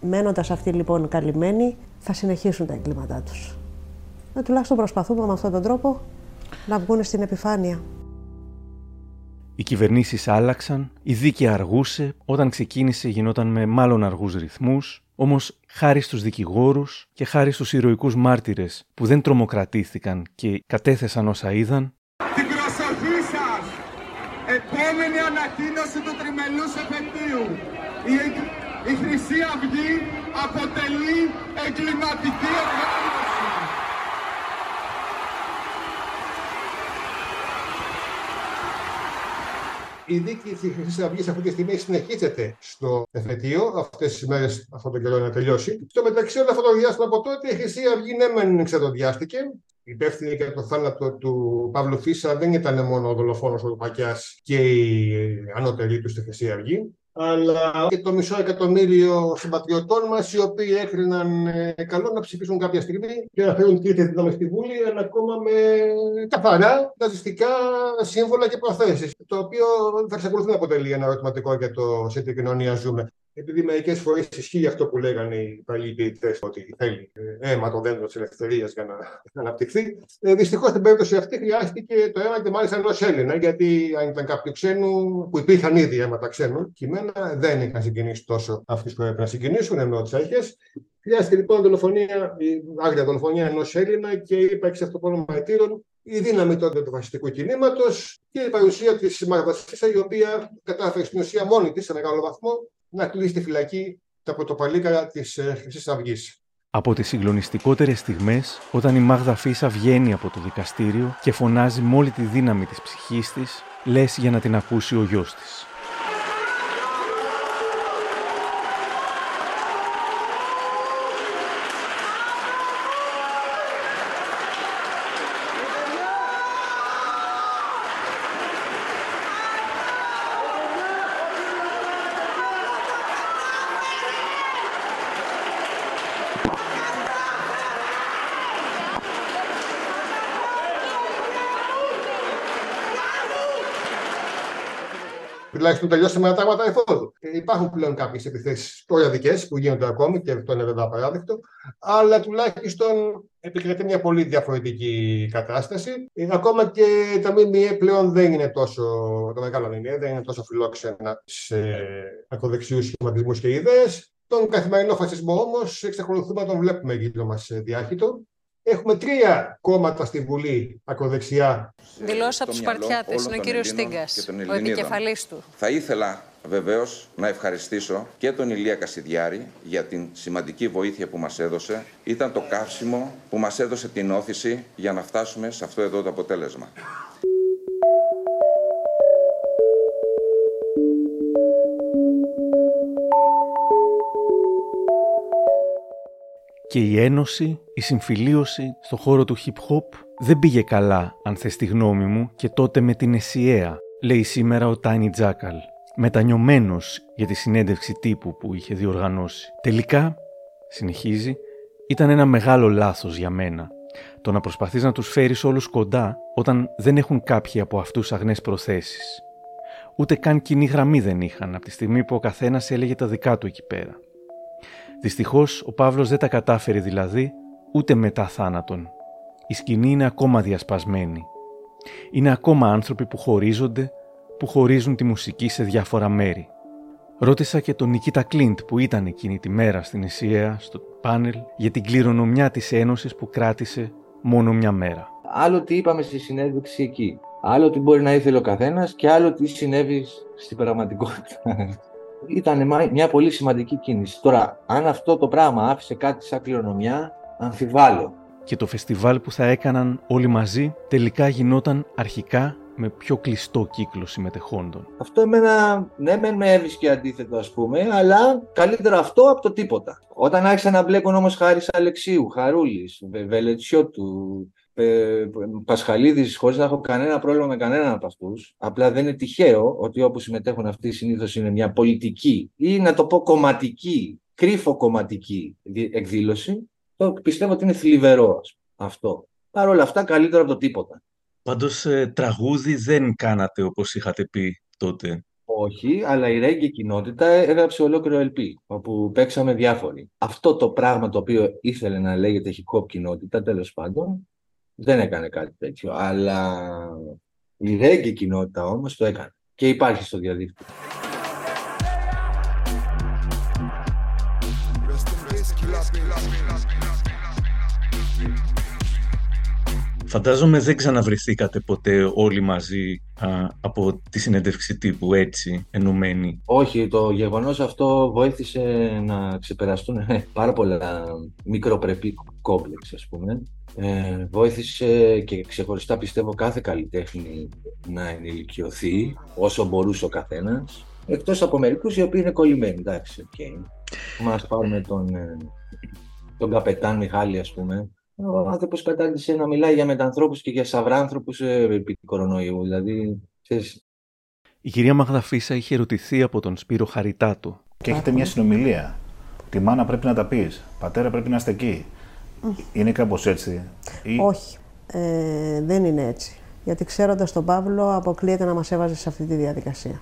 Μένοντας αυτοί λοιπόν καλυμμένοι, θα συνεχίσουν τα εγκλήματά τους. Ε, τουλάχιστον προσπαθούμε με αυτόν τον τρόπο να βγουν στην επιφάνεια. Οι κυβερνήσεις άλλαξαν, η δίκη αργούσε, όταν ξεκίνησε γινόταν με μάλλον αργούς ρυθμούς, όμως χάρη στους δικηγόρους και χάρη στους ηρωικούς μάρτυρες που δεν τρομοκρατήθηκαν και κατέθεσαν όσα είδαν, την προσοχή σας! Επόμενη ανακοίνωση του τριμελούς επαιτίου. Η, η Χρυσή Αυγή αποτελεί εγκληματική οργάνωση. Η δίκη της Χρυσής Αυγής αυτή τη στιγμή συνεχίζεται στο εφετείο. Αυτές τις μέρες αυτό το καιρό να τελειώσει. Στο μεταξύ, όλο αυτό το διάστημα από τότε η Χρυσή Αυγή ναι, μεν ξεδοδιάστηκε υπεύθυνη για το θάνατο του Παύλου Φίσα δεν ήταν μόνο ο δολοφόνος ο Πακιάς και η ανώτερη του στη Χρυσή Αυγή, αλλά και το μισό εκατομμύριο συμπατριωτών μας, οι οποίοι έκριναν ε, καλό να ψηφίσουν κάποια στιγμή και να φέρουν τρίτη δύναμη στη Βουλή, αλλά ακόμα με καθαρά ναζιστικά σύμβολα και προθέσεις. Το οποίο θα εξακολουθεί να αποτελεί ένα ερωτηματικό για το σε τι κοινωνία ζούμε επειδή μερικές φορές ισχύει αυτό που λέγανε οι παλιοί ποιητές, ότι θέλει ε, αίμα το δέντρο της ελευθερίας για να *laughs* αναπτυχθεί. Ε, Δυστυχώς στην περίπτωση αυτή χρειάστηκε το αίμα και μάλιστα ενός Έλληνα, γιατί αν ήταν κάποιου ξένου, που υπήρχαν ήδη αίματα ξένων κειμένα, δεν είχαν συγκινήσει τόσο αυτούς που έπρεπε να συγκινήσουν, ενώ τις αρχές. Χρειάστηκε λοιπόν δολοφονία, η άγρια δολοφονία ενός Έλληνα και η ύπαρξη αυτοπώνων μαρτύρων η δύναμη τότε του φασιστικού κινήματος και η παρουσία της Μαγδασίσα, η οποία κατάφερε στην ουσία μόνη της σε μεγάλο βαθμό να κλείσει τη φυλακή τα πρωτοπαλίκαρα της ε, Χρυσής Αυγής. Από τις συγκλονιστικότερες στιγμές, όταν η Μάγδα Φίσα βγαίνει από το δικαστήριο και φωνάζει με όλη τη δύναμη της ψυχής της, λες για να την ακούσει ο γιος της. Τουλάχιστον τελειώσαμε τα τάγματα εφόδου. Ε, υπάρχουν πλέον κάποιες επιθέσεις προεδρικέ που γίνονται ακόμη και αυτό είναι βέβαια απαράδεκτο, αλλά τουλάχιστον επικρατεί μια πολύ διαφορετική κατάσταση. Ε, ακόμα και τα ΜΜΕ πλέον δεν είναι τόσο, το μεγάλο ΜΜΕ δεν είναι τόσο φιλόξενα σε ακροδεξιούς σχηματισμούς και ιδέες. Τον καθημερινό φασισμό όμως εξακολουθούμε να τον βλέπουμε γύρω μας διάχυτο. Έχουμε τρία κόμματα στη Βουλή ακροδεξιά. Δηλώσει από τους Σπαρτιάτε. Είναι ο κύριος Στίγκα, ο επικεφαλής του. Θα ήθελα βεβαίως να ευχαριστήσω και τον Ηλία Κασιδιάρη για την σημαντική βοήθεια που μας έδωσε. Ήταν το καύσιμο που μας έδωσε την όθηση για να φτάσουμε σε αυτό εδώ το αποτέλεσμα. Και η ένωση, η συμφιλίωση στο χώρο του hip hop δεν πήγε καλά, αν θες τη γνώμη μου, και τότε με την Εσιαία, λέει σήμερα ο Τάινι Τζάκαλ, μετανιωμένος για τη συνέντευξη τύπου που είχε διοργανώσει. Τελικά, συνεχίζει, ήταν ένα μεγάλο λάθος για μένα. Το να προσπαθείς να τους φέρεις όλους κοντά όταν δεν έχουν κάποιοι από αυτούς αγνές προθέσεις. Ούτε καν κοινή γραμμή δεν είχαν από τη στιγμή που ο καθένας έλεγε τα δικά του εκεί πέρα. Δυστυχώς, ο Παύλος δεν τα κατάφερε δηλαδή ούτε μετά θάνατον. Η σκηνή είναι ακόμα διασπασμένη. Είναι ακόμα άνθρωποι που χωρίζονται, που χωρίζουν τη μουσική σε διάφορα μέρη. Ρώτησα και τον Νικήτα Κλίντ που ήταν εκείνη τη μέρα στην Εσιαία, στο πάνελ, για την κληρονομιά της Ένωσης που κράτησε μόνο μια μέρα. Άλλο τι είπαμε στη συνέντευξη εκεί. Άλλο τι μπορεί να ήθελε ο καθένας και άλλο τι συνέβη στην πραγματικότητα ήταν μια πολύ σημαντική κίνηση. Τώρα, αν αυτό το πράγμα άφησε κάτι σαν κληρονομιά, αμφιβάλλω. Και το φεστιβάλ που θα έκαναν όλοι μαζί τελικά γινόταν αρχικά με πιο κλειστό κύκλο συμμετεχόντων. Αυτό εμένα, ναι, μεν με έβρισκε αντίθετο, ας πούμε, αλλά καλύτερο αυτό από το τίποτα. Όταν άρχισαν να μπλέκουν όμως Χάρης Αλεξίου, Χαρούλης, Βελετσιώτου, Πασχαλίδης, χωρίς να έχω κανένα πρόβλημα με κανέναν από αυτούς. Απλά δεν είναι τυχαίο ότι όπου συμμετέχουν αυτοί συνήθως είναι μια πολιτική ή να το πω κομματική, κρύφο κομματική εκδήλωση. Το πιστεύω ότι είναι θλιβερό αυτό. Παρ' όλα αυτά, καλύτερο από το τίποτα. Πάντως, ε, τραγούδι δεν κάνατε όπως είχατε πει τότε. Όχι, αλλά η Ρέγγι κοινότητα έγραψε ολόκληρο LP, όπου παίξαμε διάφοροι. Αυτό το πράγμα το οποίο ήθελε να λέγεται hip hop κοινότητα, τέλος πάντων, δεν έκανε κάτι τέτοιο. Αλλά η ρέγγι κοινότητα όμως το έκανε. Και υπάρχει στο διαδίκτυο. Φαντάζομαι δεν ξαναβρεθήκατε ποτέ όλοι μαζί από τη συνέντευξη τύπου έτσι ενωμένοι. Όχι, το γεγονός αυτό βοήθησε να ξεπεραστούν πάρα πολλά μικροπρεπή κόμπλεξ ας πούμε ε, βοήθησε και ξεχωριστά πιστεύω κάθε καλλιτέχνη να ενηλικιωθεί όσο μπορούσε ο καθένας εκτός από μερικούς οι οποίοι είναι κολλημένοι, εντάξει, okay. Μας πάρουμε τον, ε, τον καπετάν Μιχάλη ας πούμε ο άνθρωπος κατάντησε να μιλάει για μετανθρώπους και για σαυράνθρωπους ε, επί κορονοϊού, δηλαδή ξέρεις, η κυρία Μαγδαφίσα είχε ερωτηθεί από τον Σπύρο Χαριτάτο. Και έχετε μια συνομιλία. Τη μάνα πρέπει να τα πεις. Πατέρα πρέπει να είστε εκεί. Είναι κάπως έτσι. Ή... Όχι. Ε, δεν είναι έτσι. Γιατί ξέροντας τον Παύλο, αποκλείεται να μας έβαζε σε αυτή τη διαδικασία.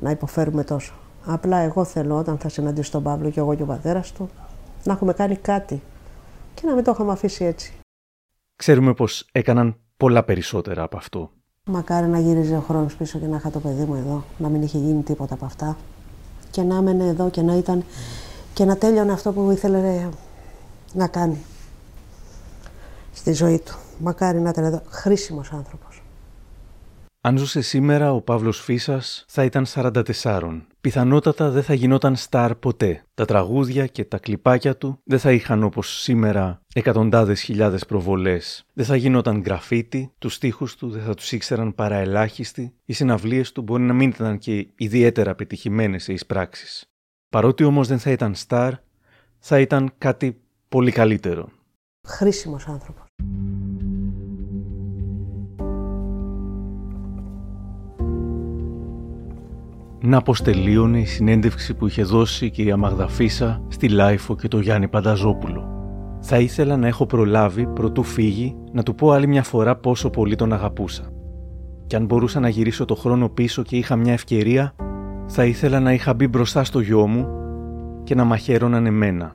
Να υποφέρουμε τόσο. Απλά εγώ θέλω όταν θα συναντήσω τον Παύλο και εγώ και ο πατέρας του να έχουμε κάνει κάτι και να μην το είχαμε αφήσει έτσι. Ξέρουμε πως έκαναν πολλά περισσότερα από αυτό. Μακάρι να γύριζε ο χρόνος πίσω και να είχα το παιδί μου εδώ, να μην είχε γίνει τίποτα από αυτά. Και να έμενε εδώ και να ήταν και να τέλειωνε αυτό που ήθελε να κάνει στη ζωή του. Μακάρι να ήταν εδώ χρήσιμος άνθρωπος. Αν ζούσε σήμερα, ο Παύλος Φίσας θα ήταν 44. Πιθανότατα δεν θα γινόταν στάρ ποτέ. Τα τραγούδια και τα κλιπάκια του δεν θα είχαν όπως σήμερα εκατοντάδες χιλιάδες προβολές. Δεν θα γινόταν γραφίτι, τους στίχους του δεν θα τους ήξεραν παρά ελάχιστοι, οι συναυλίες του μπορεί να μην ήταν και ιδιαίτερα πετυχημένες σε εισπράξεις. Παρότι όμως δεν θα ήταν στάρ, θα ήταν κάτι πολύ καλύτερο. Χρήσιμος άνθρωπος. Να πως τελείωνε η συνέντευξη που είχε δώσει η κυρία Μάγδα Φύσσα στη LiFO και το Γιάννη Πανταζόπουλο. Θα ήθελα να έχω προλάβει, προτού φύγει, να του πω άλλη μια φορά πόσο πολύ τον αγαπούσα. και αν μπορούσα να γυρίσω το χρόνο πίσω και είχα μια ευκαιρία, θα ήθελα να είχα μπει μπροστά στο γιο μου και να μαχαίρωναν εμένα.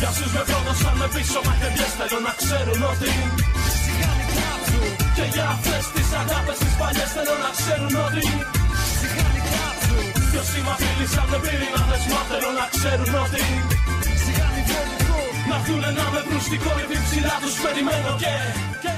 Για όσους με πρόδωσαν με πίσω μαχαιριές θέλω να ξέρουν ότι Σιγάνι κάψου Και για αυτές τις αγάπες τις παλιές θέλω να ξέρουν ότι Κι όσοι μα φίλησαν με πύρινα δεσμά θέλω να ξέρουν ότι Σιγά μη Να έρθουνε να με βρουν στην κορυφή ψηλά τους περιμένω και, και